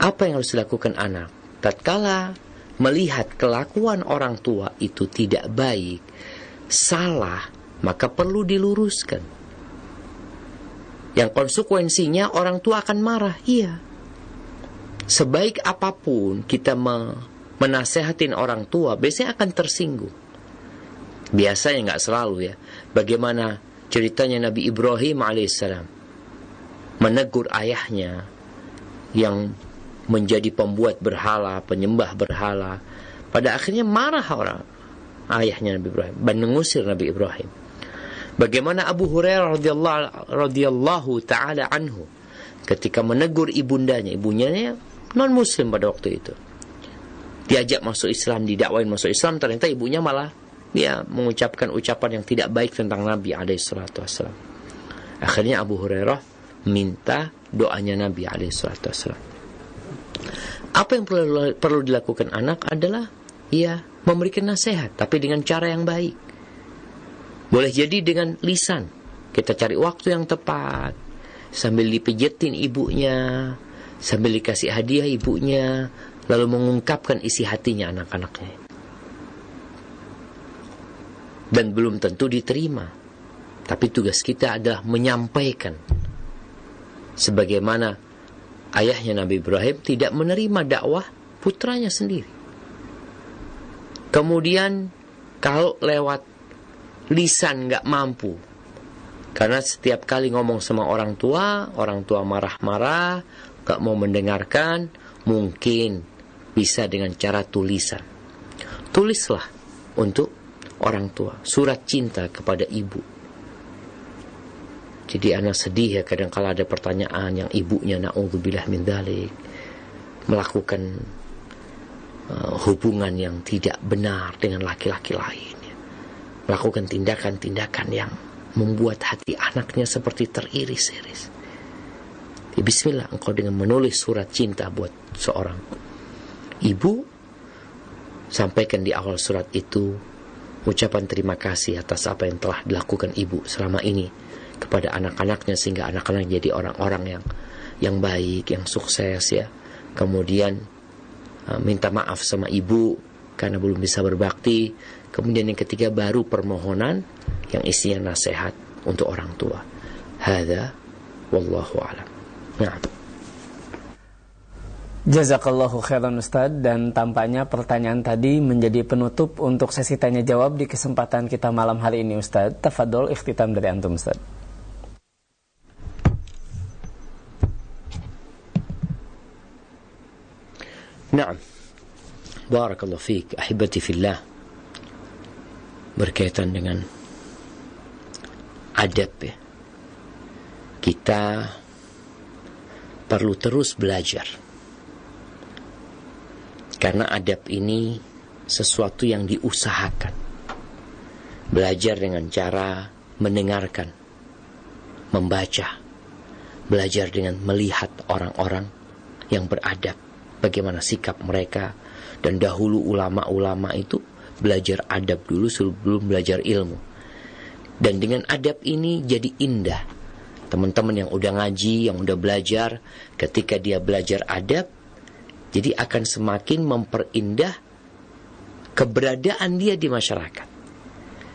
Apa yang harus dilakukan anak? Tatkala melihat kelakuan orang tua itu tidak baik, salah, maka perlu diluruskan. Yang konsekuensinya orang tua akan marah, iya. Sebaik apa pun kita menasehatin orang tua, biasanya akan tersinggung. Biasanya nggak selalu ya. Bagaimana ceritanya Nabi Ibrahim alaihissalam menegur ayahnya yang menjadi pembuat berhala, penyembah berhala. Pada akhirnya marah orang ayahnya Nabi Ibrahim dan mengusir Nabi Ibrahim. Bagaimana Abu Hurairah radhiyallahu radhiyallahu taala anhu ketika menegur ibundanya, ibunya non muslim pada waktu itu. Diajak masuk Islam, didakwain masuk Islam, ternyata ibunya malah dia mengucapkan ucapan yang tidak baik tentang Nabi alaihi salatu Akhirnya Abu Hurairah minta doanya Nabi Alaihissalam. Apa yang perlu, perlu dilakukan anak adalah ya memberikan nasihat, tapi dengan cara yang baik. Boleh jadi dengan lisan. Kita cari waktu yang tepat sambil dipijetin ibunya, sambil dikasih hadiah ibunya, lalu mengungkapkan isi hatinya anak-anaknya. Dan belum tentu diterima. Tapi tugas kita adalah menyampaikan sebagaimana ayahnya Nabi Ibrahim tidak menerima dakwah putranya sendiri. Kemudian kalau lewat lisan nggak mampu, karena setiap kali ngomong sama orang tua, orang tua marah-marah, nggak mau mendengarkan, mungkin bisa dengan cara tulisan. Tulislah untuk orang tua surat cinta kepada ibu Jadi anak sedih ya kadang kala ada pertanyaan yang ibunya na'udzubillah min dalik melakukan uh, hubungan yang tidak benar dengan laki-laki lain. Melakukan tindakan-tindakan yang membuat hati anaknya seperti teriris-iris. Ya, Bismillah engkau dengan menulis surat cinta buat seorang ibu sampaikan di awal surat itu ucapan terima kasih atas apa yang telah dilakukan ibu selama ini kepada anak-anaknya sehingga anak-anak jadi orang-orang yang yang baik, yang sukses ya. Kemudian uh, minta maaf sama ibu karena belum bisa berbakti. Kemudian yang ketiga baru permohonan yang isinya nasihat untuk orang tua. Hada wallahu alam. Nah. Jazakallahu khairan Ustaz dan tampaknya pertanyaan tadi menjadi penutup untuk sesi tanya jawab di kesempatan kita malam hari ini Ustaz. Tafadol ikhtitam dari antum Ustaz. Naam. Barakallahu fiik, ahibati fillah. Berkaitan dengan adab ya. Kita perlu terus belajar. Karena adab ini sesuatu yang diusahakan. Belajar dengan cara mendengarkan, membaca, belajar dengan melihat orang-orang yang beradab, bagaimana sikap mereka, dan dahulu ulama-ulama itu belajar adab dulu sebelum belajar ilmu. Dan dengan adab ini jadi indah. Teman-teman yang udah ngaji, yang udah belajar, ketika dia belajar adab, jadi akan semakin memperindah keberadaan dia di masyarakat.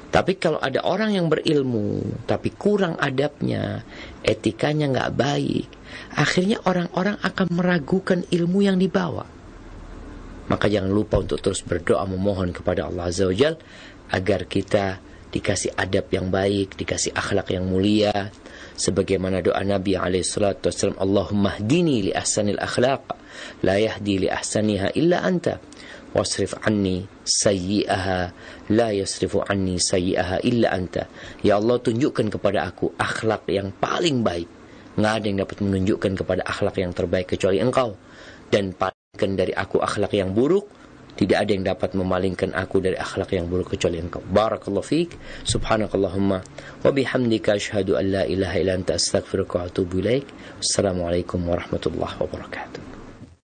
Tapi kalau ada orang yang berilmu, tapi kurang adabnya, etikanya nggak baik, akhirnya orang-orang akan meragukan ilmu yang dibawa. Maka jangan lupa untuk terus berdoa memohon kepada Allah Azza wa agar kita dikasih adab yang baik, dikasih akhlak yang mulia, sebagaimana doa Nabi alaihi salatu wasallam Allahumma hdini li ahsanil akhlaq la yahdi li ahsaniha illa anta wasrif anni sayyi'aha la yasrifu anni sayyi'aha illa anta. Ya Allah tunjukkan kepada aku akhlak yang paling baik. Nggak ada yang dapat menunjukkan kepada akhlak yang terbaik kecuali engkau. Dan palingkan dari aku akhlak yang buruk tidak ada yang dapat memalingkan aku dari akhlak yang buruk kecuali engkau. Barakallahu fiik. Subhanakallahumma wa bihamdika asyhadu an la ilaha illa anta astaghfiruka wa atubu ilaik. Wassalamualaikum warahmatullahi wabarakatuh.